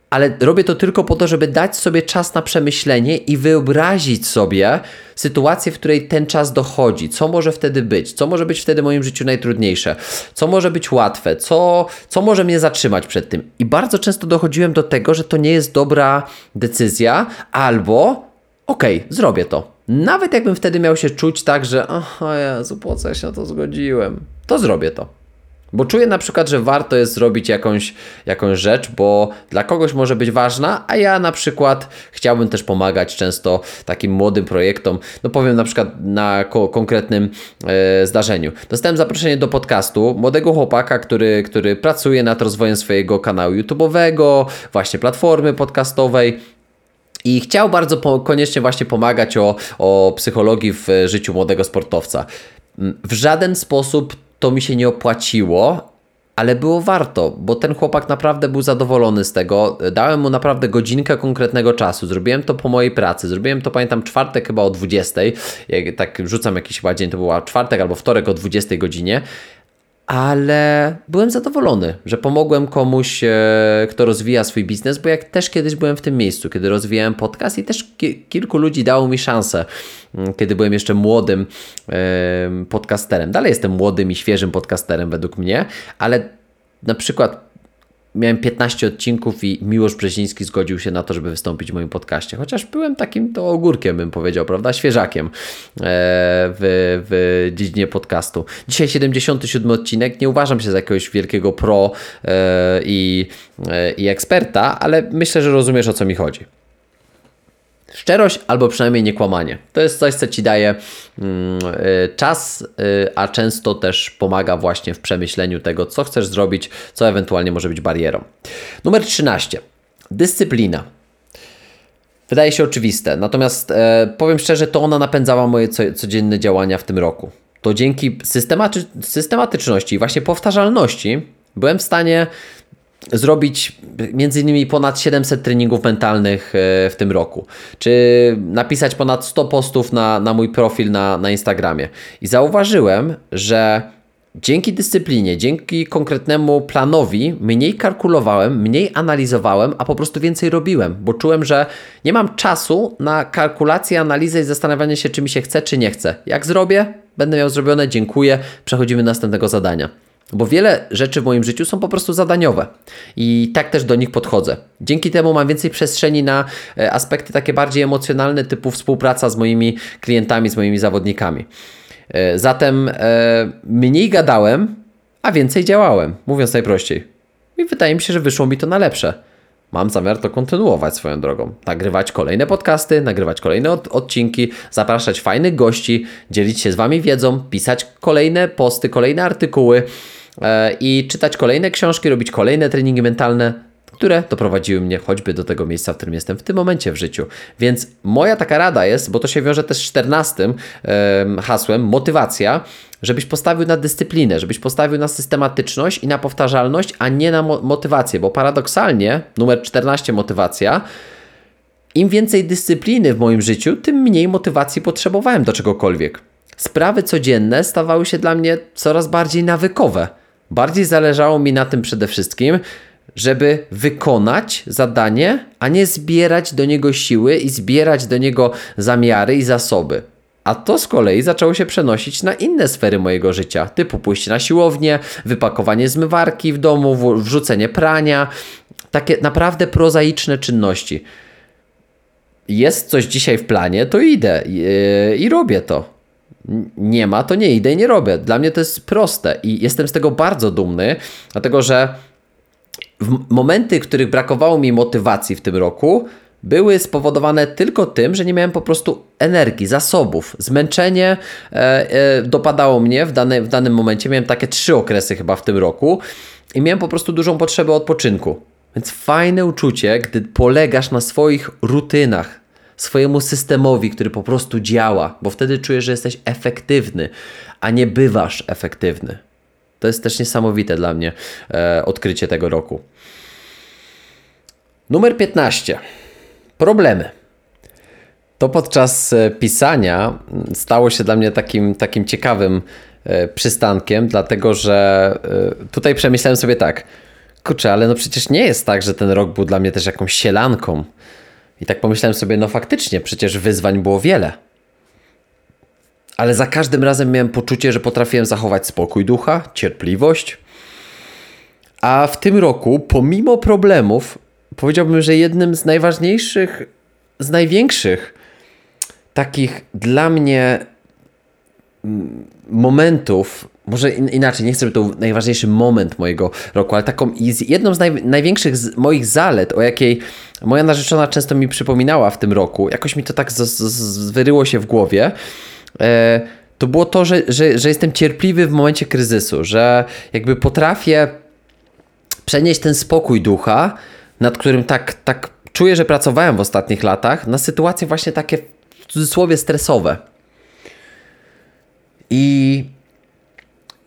ale robię to tylko po to, żeby dać sobie czas na przemyślenie i wyobrazić sobie sytuację, w której ten czas dochodzi. Co może wtedy być? Co może być wtedy w moim życiu najtrudniejsze? Co może być łatwe? Co, co może mnie zatrzymać przed tym? I bardzo często dochodziłem do tego, że to nie jest dobra decyzja, albo okej, okay, zrobię to. Nawet jakbym wtedy miał się czuć tak, że o Jezu, po co ja się na to zgodziłem? To zrobię to. Bo czuję na przykład, że warto jest zrobić jakąś, jakąś rzecz, bo dla kogoś może być ważna, a ja na przykład chciałbym też pomagać często takim młodym projektom. No powiem na przykład na ko konkretnym e, zdarzeniu. Dostałem zaproszenie do podcastu młodego chłopaka, który, który pracuje nad rozwojem swojego kanału YouTube'owego, właśnie platformy podcastowej. I chciał bardzo koniecznie właśnie pomagać o, o psychologii w życiu młodego sportowca. W żaden sposób to mi się nie opłaciło, ale było warto, bo ten chłopak naprawdę był zadowolony z tego. Dałem mu naprawdę godzinkę konkretnego czasu. Zrobiłem to po mojej pracy. Zrobiłem to, pamiętam, czwartek chyba o 20. Jak tak rzucam jakiś chyba dzień, to była czwartek albo wtorek o 20 godzinie ale byłem zadowolony, że pomogłem komuś, e, kto rozwija swój biznes, bo jak też kiedyś byłem w tym miejscu, kiedy rozwijałem podcast i też ki kilku ludzi dało mi szansę, mm, kiedy byłem jeszcze młodym podcasterem. Dalej jestem młodym i świeżym podcasterem według mnie, ale na przykład miałem 15 odcinków i Miłosz Brzeziński zgodził się na to, żeby wystąpić w moim podcaście. Chociaż byłem takim to ogórkiem, bym powiedział, prawda? Świeżakiem e, w, w dziedzinie podcastu. Dzisiaj 77 odcinek. Nie uważam się za jakiegoś wielkiego pro e, i, e, i eksperta, ale myślę, że rozumiesz o co mi chodzi. Szczerość albo przynajmniej niekłamanie. To jest coś, co ci daje mm, y, czas, y, a często też pomaga właśnie w przemyśleniu tego, co chcesz zrobić, co ewentualnie może być barierą. Numer 13. Dyscyplina. Wydaje się oczywiste, natomiast e, powiem szczerze, to ona napędzała moje co, codzienne działania w tym roku. To dzięki systematy systematyczności i właśnie powtarzalności byłem w stanie zrobić między innymi ponad 700 treningów mentalnych e, w tym roku, czy napisać ponad 100 postów na, na mój profil na, na Instagramie. I zauważyłem, że dzięki dyscyplinie, dzięki konkretnemu planowi mniej kalkulowałem, mniej analizowałem, a po prostu więcej robiłem, bo czułem, że nie mam czasu na kalkulację, analizę i zastanawianie się, czy mi się chce, czy nie chce. Jak zrobię, będę miał zrobione, dziękuję, przechodzimy do następnego zadania. Bo wiele rzeczy w moim życiu są po prostu zadaniowe i tak też do nich podchodzę. Dzięki temu mam więcej przestrzeni na e, aspekty takie bardziej emocjonalne, typu współpraca z moimi klientami, z moimi zawodnikami. E, zatem e, mniej gadałem, a więcej działałem, mówiąc najprościej. I wydaje mi się, że wyszło mi to na lepsze. Mam zamiar to kontynuować swoją drogą. Nagrywać kolejne podcasty, nagrywać kolejne od odcinki, zapraszać fajnych gości, dzielić się z Wami wiedzą, pisać kolejne posty, kolejne artykuły i czytać kolejne książki, robić kolejne treningi mentalne, które doprowadziły mnie choćby do tego miejsca, w którym jestem w tym momencie w życiu. Więc moja taka rada jest, bo to się wiąże też z 14 hasłem, motywacja, żebyś postawił na dyscyplinę, żebyś postawił na systematyczność i na powtarzalność, a nie na mo motywację, bo paradoksalnie, numer 14 motywacja, im więcej dyscypliny w moim życiu, tym mniej motywacji potrzebowałem do czegokolwiek. Sprawy codzienne stawały się dla mnie coraz bardziej nawykowe. Bardziej zależało mi na tym przede wszystkim, żeby wykonać zadanie, a nie zbierać do niego siły i zbierać do niego zamiary i zasoby. A to z kolei zaczęło się przenosić na inne sfery mojego życia, typu pójście na siłownię, wypakowanie zmywarki w domu, wrzucenie prania, takie naprawdę prozaiczne czynności. Jest coś dzisiaj w planie, to idę i, i robię to. Nie ma, to nie idę i nie robię. Dla mnie to jest proste i jestem z tego bardzo dumny, dlatego że momenty, których brakowało mi motywacji w tym roku, były spowodowane tylko tym, że nie miałem po prostu energii, zasobów. Zmęczenie e, e, dopadało mnie w, dane, w danym momencie. Miałem takie trzy okresy chyba w tym roku i miałem po prostu dużą potrzebę odpoczynku. Więc fajne uczucie, gdy polegasz na swoich rutynach, swojemu systemowi, który po prostu działa, bo wtedy czujesz, że jesteś efektywny, a nie bywasz efektywny. To jest też niesamowite dla mnie e, odkrycie tego roku. Numer 15. Problemy. To podczas e, pisania stało się dla mnie takim, takim ciekawym e, przystankiem, dlatego że e, tutaj przemyślałem sobie tak. Kurczę, ale no przecież nie jest tak, że ten rok był dla mnie też jakąś sielanką. I tak pomyślałem sobie, no faktycznie, przecież wyzwań było wiele ale za każdym razem miałem poczucie, że potrafiłem zachować spokój ducha, cierpliwość. A w tym roku, pomimo problemów, powiedziałbym, że jednym z najważniejszych, z największych takich dla mnie mm, momentów, może inaczej, nie chcę, żeby to był najważniejszy moment mojego roku, ale taką jedną z naj, największych z moich zalet, o jakiej moja narzeczona często mi przypominała w tym roku, jakoś mi to tak z, z, zwyryło się w głowie, E, to było to, że, że, że jestem cierpliwy w momencie kryzysu, że jakby potrafię przenieść ten spokój ducha, nad którym tak, tak czuję, że pracowałem w ostatnich latach, na sytuacje właśnie takie w cudzysłowie stresowe. I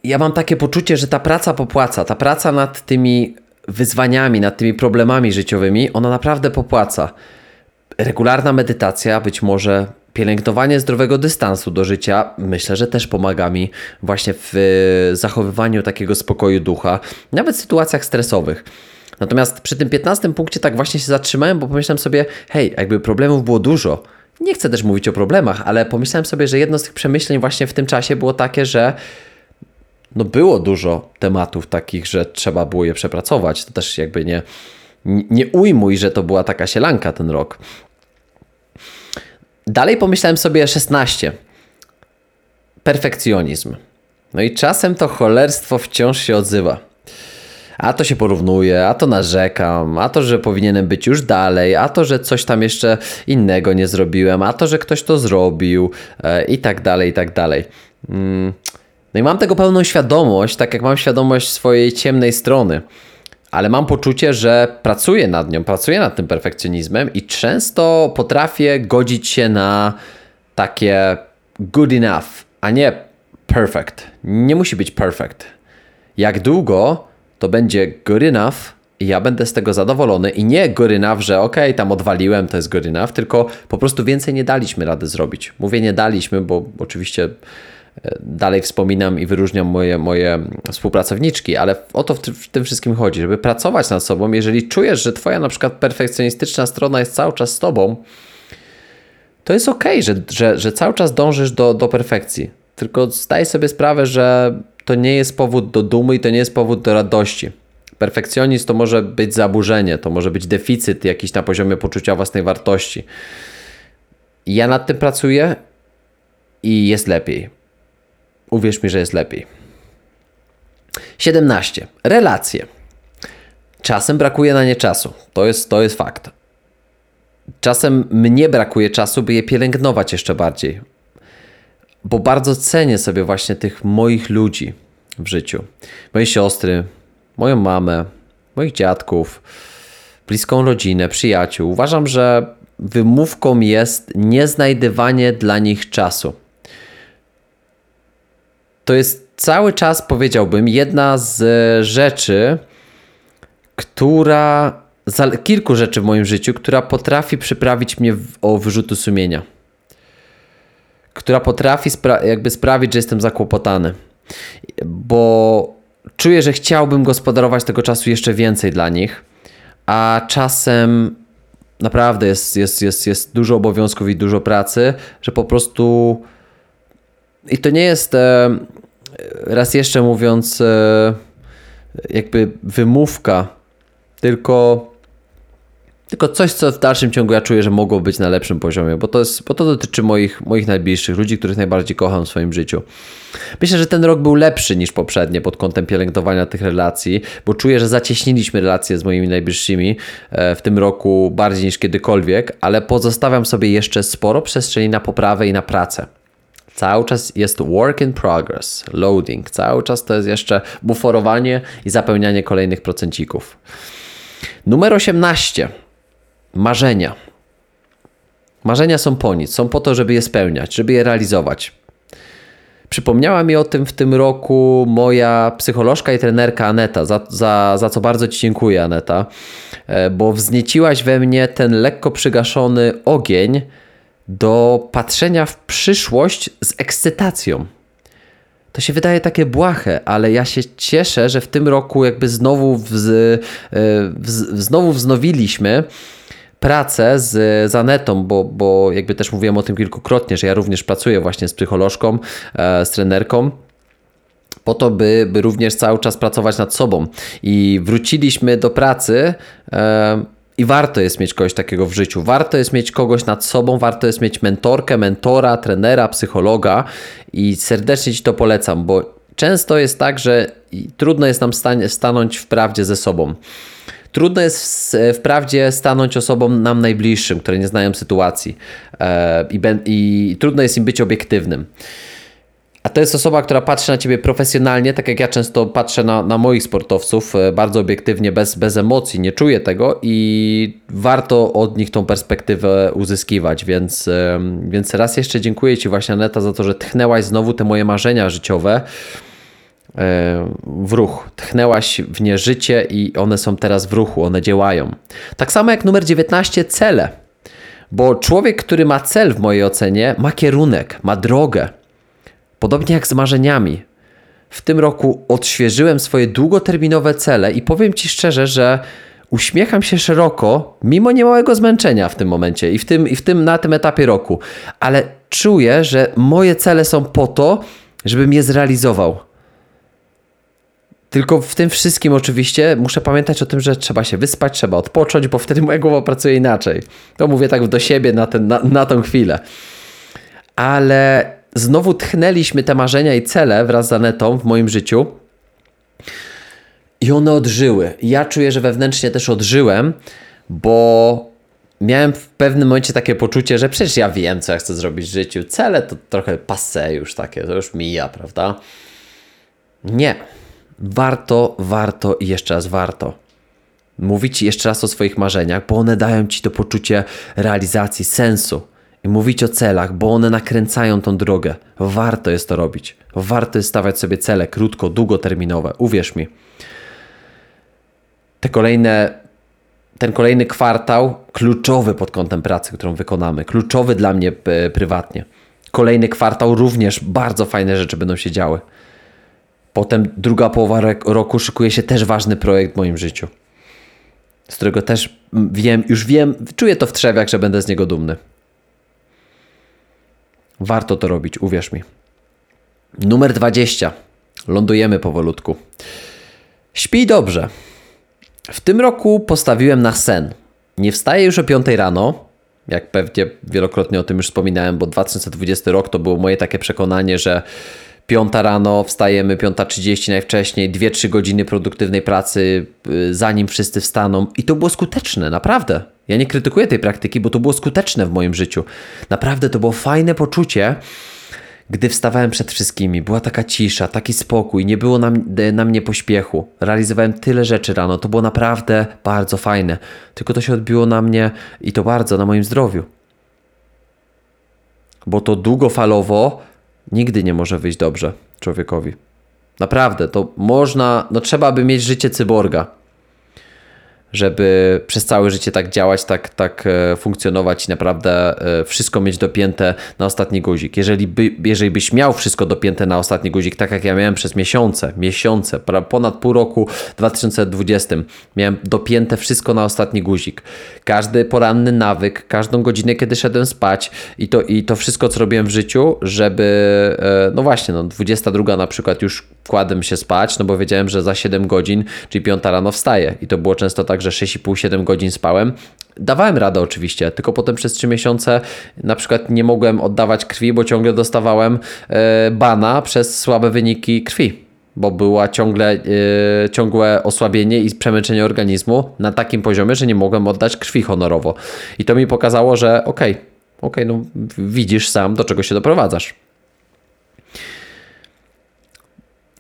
ja mam takie poczucie, że ta praca popłaca, ta praca nad tymi wyzwaniami, nad tymi problemami życiowymi, ona naprawdę popłaca. Regularna medytacja być może pielęgnowanie zdrowego dystansu do życia myślę, że też pomaga mi właśnie w e, zachowywaniu takiego spokoju ducha, nawet w sytuacjach stresowych. Natomiast przy tym 15 punkcie tak właśnie się zatrzymałem, bo pomyślałem sobie, hej, jakby problemów było dużo. Nie chcę też mówić o problemach, ale pomyślałem sobie, że jedno z tych przemyśleń właśnie w tym czasie było takie, że no było dużo tematów takich, że trzeba było je przepracować. To też jakby nie, nie ujmuj, że to była taka sielanka ten rok. Dalej pomyślałem sobie 16. Perfekcjonizm. No i czasem to cholerstwo wciąż się odzywa. A to się porównuje, a to narzekam, a to, że powinienem być już dalej, a to, że coś tam jeszcze innego nie zrobiłem, a to, że ktoś to zrobił e, i tak dalej, i tak dalej. Mm. No i mam tego pełną świadomość, tak jak mam świadomość swojej ciemnej strony. Ale mam poczucie, że pracuję nad nią, pracuję nad tym perfekcjonizmem i często potrafię godzić się na takie good enough, a nie perfect. Nie musi być perfect. Jak długo to będzie good enough i ja będę z tego zadowolony i nie good enough, że ok, tam odwaliłem, to jest good enough, tylko po prostu więcej nie daliśmy rady zrobić. Mówię nie daliśmy, bo oczywiście dalej wspominam i wyróżniam moje, moje współpracowniczki, ale o to w, w, tym wszystkim chodzi, żeby pracować nad sobą. Jeżeli czujesz, że twoja na przykład perfekcjonistyczna strona jest cały czas z tobą, to jest ok, że, że, że cały czas dążysz do, do perfekcji. Tylko zdaj sobie sprawę, że to nie jest powód do dumy i to nie jest powód do radości. Perfekcjonizm to może być zaburzenie, to może być deficyt jakiś na poziomie poczucia własnej wartości. Ja nad tym pracuję i jest lepiej. Uwierz mi, że jest lepiej. 17. Relacje. Czasem brakuje na nie czasu. To jest, to jest fakt. Czasem mnie brakuje czasu, by je pielęgnować jeszcze bardziej bo bardzo cenię sobie właśnie tych moich ludzi w życiu. Moje siostry, moją mamę, moich dziadków, bliską rodzinę, przyjaciół. Uważam, że wymówką jest nieznajdywanie dla nich czasu. To jest cały czas, powiedziałbym, jedna z rzeczy, która, kilku rzeczy w moim życiu, która potrafi przyprawić mnie o wyrzutu sumienia która potrafi spra jakby sprawić, że jestem zakłopotany. Bo czuję, że chciałbym gospodarować tego czasu jeszcze więcej dla nich, a czasem naprawdę jest, jest, jest, jest dużo obowiązków i dużo pracy, że po prostu. I to nie jest, e, raz jeszcze mówiąc, e, jakby wymówka, tylko tylko coś, co w dalszym ciągu ja czuję, że mogło być na lepszym poziomie, bo to, jest, bo to dotyczy moich, moich najbliższych, ludzi, których najbardziej kocham w swoim życiu. Myślę, że ten rok był lepszy niż poprzednie pod kątem pielęgnowania tych relacji, bo czuję, że zacieśniliśmy relacje z moimi najbliższymi e, w tym roku bardziej niż kiedykolwiek, ale pozostawiam sobie jeszcze sporo przestrzeni na poprawę i na pracę. Cały czas jest work in progress, loading, cały czas to jest jeszcze buforowanie i zapełnianie kolejnych procencików. Numer 18 marzenia. Marzenia są po nic, są po to, żeby je spełniać, żeby je realizować. Przypomniała mi o tym w tym roku moja psycholożka i trenerka Aneta, za, za, za co bardzo Ci dziękuję, Aneta, e, bo wznieciłaś we mnie ten lekko przygaszony ogień do patrzenia w przyszłość z ekscytacją. To się wydaje takie błahe, ale ja się cieszę, że w tym roku jakby znowu, wz, e, wz, znowu wznowiliśmy pracę z, z Anetą, bo, bo jakby też mówiłem o tym kilkukrotnie, że ja również pracuję właśnie z psycholożką, e, z trenerką po to, by, by również cały czas pracować nad sobą. I wróciliśmy do pracy. E, I warto jest mieć kogoś takiego w życiu. Warto jest mieć kogoś nad sobą, warto jest mieć mentorkę, mentora, trenera, psychologa i serdecznie Ci to polecam, bo często jest tak, że trudno jest nam stanąć w prawdzie ze sobą. Trudno jest wprawdzie stanąć osobom nam najbliższym, które nie znają sytuacji e, i, i trudno jest im być obiektywnym. A to jest osoba, która patrzy na ciebie profesjonalnie, tak jak ja często patrzę na, na moich sportowców, e, bardzo obiektywnie, bez, bez emocji, nie czuję tego i warto od nich tą perspektywę uzyskiwać. Więc, więc raz jeszcze dziękuję Ci właśnie, Aneta, za to, że tchnęłaś znowu te moje marzenia życiowe. E, w ruch. Tchnęłaś w nie życie i one są teraz w ruchu, one działają. Tak samo jak numer 19, cele. Bo człowiek, który ma cel w mojej ocenie, ma kierunek, ma drogę. Podobnie jak z marzeniami. W tym roku odświeżyłem swoje długoterminowe cele i powiem Ci szczerze, że uśmiecham się szeroko, mimo niemałego zmęczenia w tym momencie i w tym, i w tym na tym etapie roku, ale czuję, że moje cele są po to, żebym je zrealizował Tylko w tym wszystkim oczywiście muszę pamiętać o tym, że trzeba się wyspać, trzeba odpocząć, bo wtedy moja głowa pracuje inaczej. To mówię tak do siebie na, ten, na, na tą chwilę. Ale znowu tchnęliśmy te marzenia i cele wraz z Anetą w moim życiu i one odżyły. Ja czuję, że wewnętrznie też odżyłem, bo miałem w pewnym momencie takie poczucie, że przecież ja wiem, co ja chcę zrobić w życiu. Cele to trochę passe już takie, to już mija, prawda? Nie. Warto, warto i jeszcze raz warto mówić jeszcze raz o swoich marzeniach, bo one dają ci to poczucie realizacji, sensu. Mówić o celach, bo one nakręcają tą drogę. Warto jest to robić. Warto jest stawiać sobie cele krótko, długoterminowe. Uwierz mi. Te kolejne, ten kolejny kwartał kluczowy pod kątem pracy, którą wykonamy, kluczowy dla mnie e, prywatnie. Kolejny kwartał również bardzo fajne rzeczy będą się działy. Potem druga połowa roku szykuje się też ważny projekt w moim życiu, z którego też wiem, już wiem, czuję to w trzewiach, że będę z niego dumny. Warto to robić, uwierz mi. Numer 20. Lądujemy powolutku. Śpij dobrze. W tym roku postawiłem na sen. Nie wstaję już o 5 rano, jak pewnie wielokrotnie o tym już wspominałem, bo 2020 rok to było moje takie przekonanie, że piąta rano, wstajemy 5.30 najwcześniej, 2-3 godziny produktywnej pracy, y, zanim wszyscy wstaną. I to było skuteczne, naprawdę. Ja nie krytykuję tej praktyki, bo to było skuteczne w moim życiu. Naprawdę to było fajne poczucie, gdy wstawałem przed wszystkimi. Była taka cisza, taki spokój, nie było na, na mnie pośpiechu. Realizowałem tyle rzeczy rano, to było naprawdę bardzo fajne. Tylko to się odbiło na mnie i to bardzo na moim zdrowiu. Bo to długofalowo nigdy nie może wyjść dobrze człowiekowi. Naprawdę, to można, no trzeba by mieć życie cyborga żeby przez całe życie tak działać, tak, tak e, funkcjonować i naprawdę e, wszystko mieć dopięte na ostatni guzik. Jeżeli, by, jeżeli byś miał wszystko dopięte na ostatni guzik, tak jak ja miałem przez miesiące, miesiące, ponad pół roku w 2020, miałem dopięte wszystko na ostatni guzik. Każdy poranny nawyk, każdą godzinę, kiedy szedłem spać i to, i to wszystko, co robiłem w życiu, żeby, e, no właśnie, no 22 na przykład już kładłem się spać, no bo wiedziałem, że za 7 godzin, czyli 5 rano wstaję i to było często tak, że 6,5-7 godzin spałem. Dawałem radę oczywiście, tylko potem przez 3 miesiące na przykład nie mogłem oddawać krwi, bo ciągle dostawałem e, bana przez słabe wyniki krwi bo była ciągle, yy, ciągłe osłabienie i przemęczenie organizmu na takim poziomie, że nie mogłem oddać krwi honorowo. I to mi pokazało, że okej, okay, okej, okay, no widzisz sam, do czego się doprowadzasz.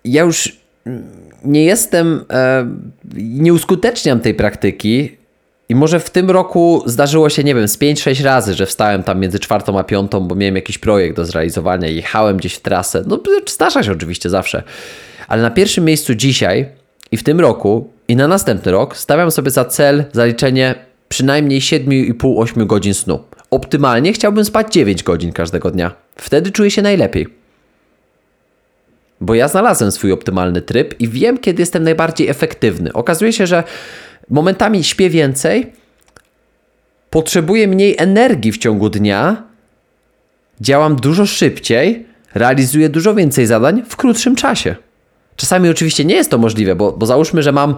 Ja już nie jestem, e, nie uskuteczniam tej praktyki. I może w tym roku zdarzyło się, nie wiem, z 5-6 razy, że wstałem tam między czwartą a piątą, bo miałem jakiś projekt do zrealizowania, jechałem gdzieś w trasę. No, zdarza się oczywiście zawsze. Ale na pierwszym miejscu dzisiaj i w tym roku i na następny rok stawiam sobie za cel zaliczenie przynajmniej 7,5-8 godzin snu. Optymalnie chciałbym spać 9 godzin każdego dnia. Wtedy czuję się najlepiej. Bo ja znalazłem swój optymalny tryb i wiem, kiedy jestem najbardziej efektywny. Okazuje się, że momentami śpię więcej, potrzebuję mniej energii w ciągu dnia, działam dużo szybciej, realizuję dużo więcej zadań w krótszym czasie. Czasami oczywiście nie jest to możliwe, bo, bo załóżmy, że mam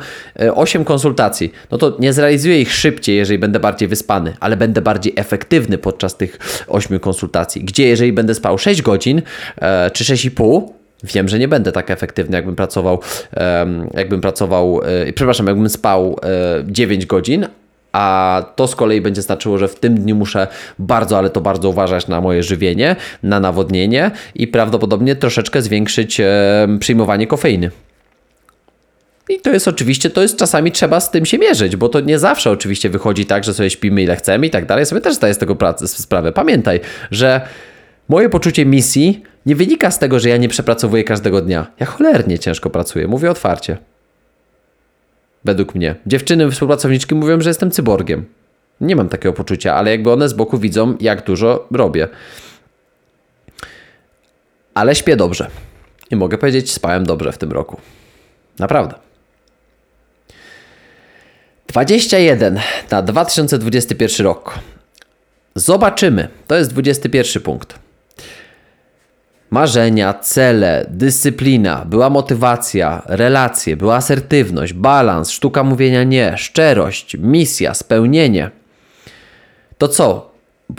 8 e, konsultacji, no to nie zrealizuję ich szybciej, jeżeli będę bardziej wyspany, ale będę bardziej efektywny podczas tych 8 konsultacji. Gdzie jeżeli będę spał 6 godzin e, czy 6,5, Wiem, że nie będę tak efektywny, jakbym pracował, jakbym pracował, e, przepraszam, jakbym spał 9 godzin, a to z kolei będzie znaczyło, że w tym dniu muszę bardzo, ale to bardzo uważać na moje żywienie, na nawodnienie i prawdopodobnie troszeczkę zwiększyć przyjmowanie kofeiny. I to jest oczywiście, to jest czasami trzeba z tym się mierzyć, bo to nie zawsze oczywiście wychodzi tak, że sobie śpimy ile chcemy i tak dalej. Sobie też zdaję z tego sprawę. Pamiętaj, że moje poczucie misji nie wynika z tego, że ja nie przepracowuję każdego dnia. Ja cholernie ciężko pracuję, mówię otwarcie. Według mnie. Dziewczyny, współpracowniczki mówią, że jestem cyborgiem. Nie mam takiego poczucia, ale jakby one z boku widzą, jak dużo robię. Ale śpię dobrze. I mogę powiedzieć, spałem dobrze w tym roku. Naprawdę. 21 na 2021 rok. Zobaczymy. To jest 21 punkt. Marzenia, cele, dyscyplina, była motywacja, relacje, była asertywność, balans, sztuka mówienia nie, szczerość, misja, spełnienie, to co?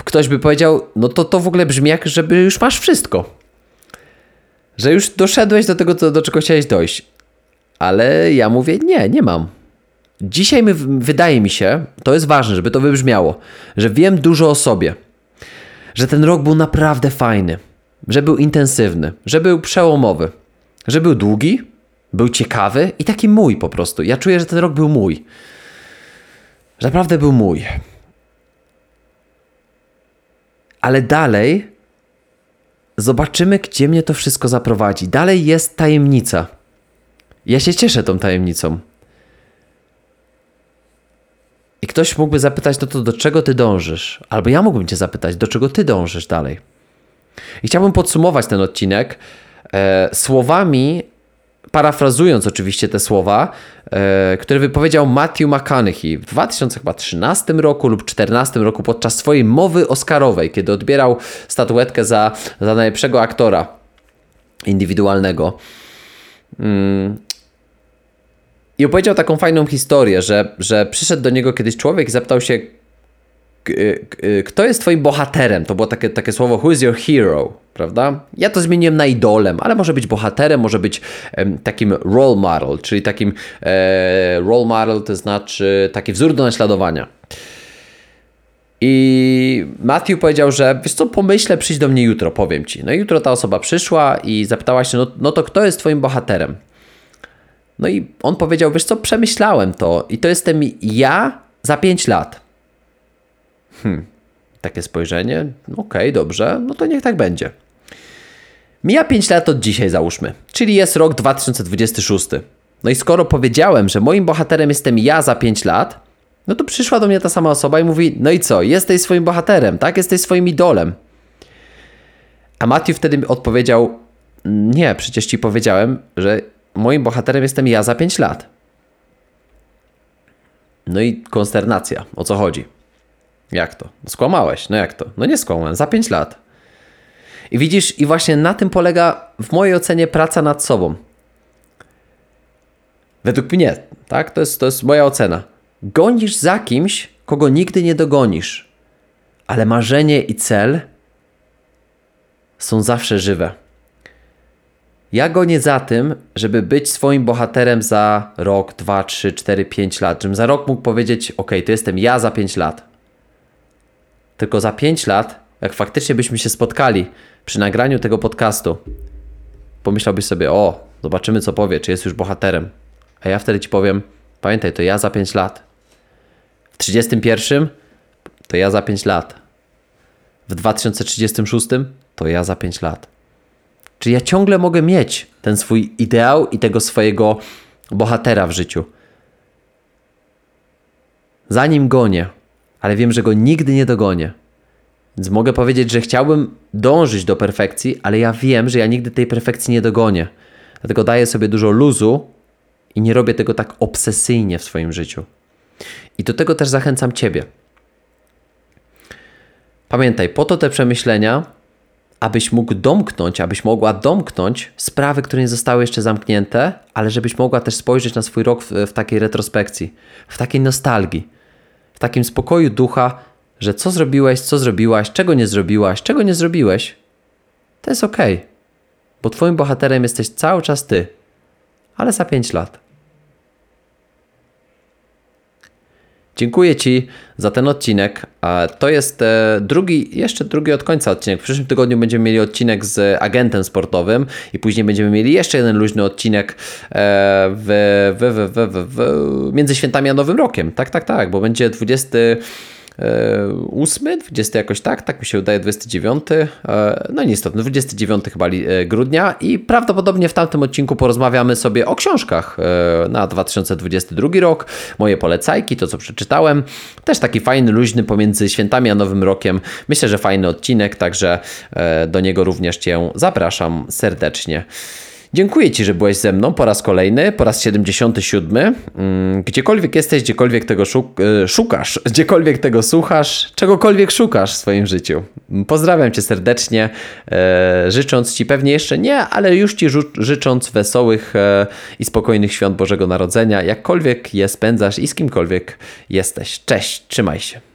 Ktoś by powiedział, no to to w ogóle brzmi jak, żeby już masz wszystko. Że już doszedłeś do tego, do czego chciałeś dojść. Ale ja mówię, nie, nie mam. Dzisiaj my, wydaje mi się, to jest ważne, żeby to wybrzmiało, że wiem dużo o sobie. Że ten rok był naprawdę fajny, że był intensywny, że był przełomowy, że był długi, był ciekawy i taki mój po prostu. Ja czuję, że ten rok był mój. Że naprawdę był mój. Ale dalej zobaczymy, gdzie mnie to wszystko zaprowadzi. Dalej jest tajemnica. Ja się cieszę tą tajemnicą. I ktoś mógłby zapytać, no to do czego ty dążysz? Albo ja mógłbym cię zapytać, do czego ty dążysz dalej? I chciałbym podsumować ten odcinek e, słowami, parafrazując oczywiście te słowa, e, które wypowiedział Matthew McConaughey w 2013 roku lub 2014 roku podczas swojej mowy oscarowej, kiedy odbierał statuetkę za, za najlepszego aktora indywidualnego. Mm. I opowiedział taką fajną historię, że, że przyszedł do niego kiedyś człowiek i zapytał się, kto jest twoim bohaterem? To było takie, takie słowo who is your hero, prawda? Ja to zmieniłem na idolem, ale może być bohaterem, może być um, takim role model, czyli takim e, role model to znaczy taki wzór do naśladowania. I Matthew powiedział, że wiesz co, pomyślę, przyjdź do mnie jutro, powiem ci. No i jutro ta osoba przyszła i zapytała się, no, no to kto jest twoim bohaterem? No i on powiedział, wiesz co, przemyślałem to i to jestem ja za 5 lat. Hmm, takie spojrzenie, okej, okay, dobrze, no to niech tak będzie. Mija 5 lat od dzisiaj, załóżmy, czyli jest rok 2026. No i skoro powiedziałem, że moim bohaterem jestem ja za 5 lat, no to przyszła do mnie ta sama osoba i mówi: No i co, jesteś swoim bohaterem, tak? Jesteś swoim idolem. A Matthew wtedy odpowiedział: Nie, przecież ci powiedziałem, że moim bohaterem jestem ja za 5 lat. No i konsternacja. O co chodzi? Jak to? No skłamałeś. No jak to? No nie skłamałem. Za 5 lat. I widzisz, i właśnie na tym polega w mojej ocenie praca nad sobą. Według mnie, tak? To jest, to jest moja ocena. Gonisz za kimś, kogo nigdy nie dogonisz, ale marzenie i cel są zawsze żywe. Ja gonię za tym, żeby być swoim bohaterem za rok, dwa, trzy, cztery, pięć lat. Żebym za rok mógł powiedzieć: OK, to jestem ja za pięć lat. Tylko za pięć lat, jak faktycznie byśmy się spotkali przy nagraniu tego podcastu, pomyślałbyś sobie: O, zobaczymy, co powie, czy jest już bohaterem. A ja wtedy ci powiem: Pamiętaj, to ja za pięć lat. W 31 to ja za 5 lat. W 2036 to ja za 5 lat. Czy ja ciągle mogę mieć ten swój ideał i tego swojego bohatera w życiu? Zanim gonię, ale wiem, że go nigdy nie dogonię. Więc mogę powiedzieć, że chciałbym dążyć do perfekcji, ale ja wiem, że ja nigdy tej perfekcji nie dogonię. Dlatego daję sobie dużo luzu i nie robię tego tak obsesyjnie w swoim życiu. I do tego też zachęcam Ciebie. Pamiętaj, po to te przemyślenia, abyś mógł domknąć, abyś mogła domknąć sprawy, które nie zostały jeszcze zamknięte, ale żebyś mogła też spojrzeć na swój rok w, w takiej retrospekcji, w takiej nostalgii, w takim spokoju ducha, że co zrobiłeś, co zrobiłaś, czego nie zrobiłaś, czego nie zrobiłeś, to jest ok, bo Twoim bohaterem jesteś cały czas Ty, ale za 5 lat. Dziękuję Ci za ten odcinek. To jest e, drugi, jeszcze drugi od końca odcinek. W przyszłym tygodniu będziemy mieli odcinek z agentem sportowym i później będziemy mieli jeszcze jeden luźny odcinek e, w, w, w, w, między świętami a Nowym Rokiem. Tak, tak, tak, bo będzie 20 8, 20 jakoś tak, tak mi się udaje, 29, e, no niestety, 29 chyba e, grudnia i prawdopodobnie w tamtym odcinku porozmawiamy sobie o książkach e, na 2022 rok, moje polecajki, to co przeczytałem, też taki fajny, luźny pomiędzy świętami a Nowym Rokiem, myślę, że fajny odcinek, także do niego również Cię zapraszam serdecznie. Dziękuję Ci, że byłeś ze mną po raz kolejny, po raz 77. Mm, Gdziekolwiek jesteś, gdziekolwiek tego e, szukasz, gdziekolwiek tego słuchasz, czegokolwiek szukasz w swoim życiu. Pozdrawiam Cię serdecznie, e, życząc Ci pewnie jeszcze nie, ale już Ci życząc wesołych e, i spokojnych świąt Bożego Narodzenia, jakkolwiek je spędzasz i z kimkolwiek jesteś. Cześć, trzymaj się.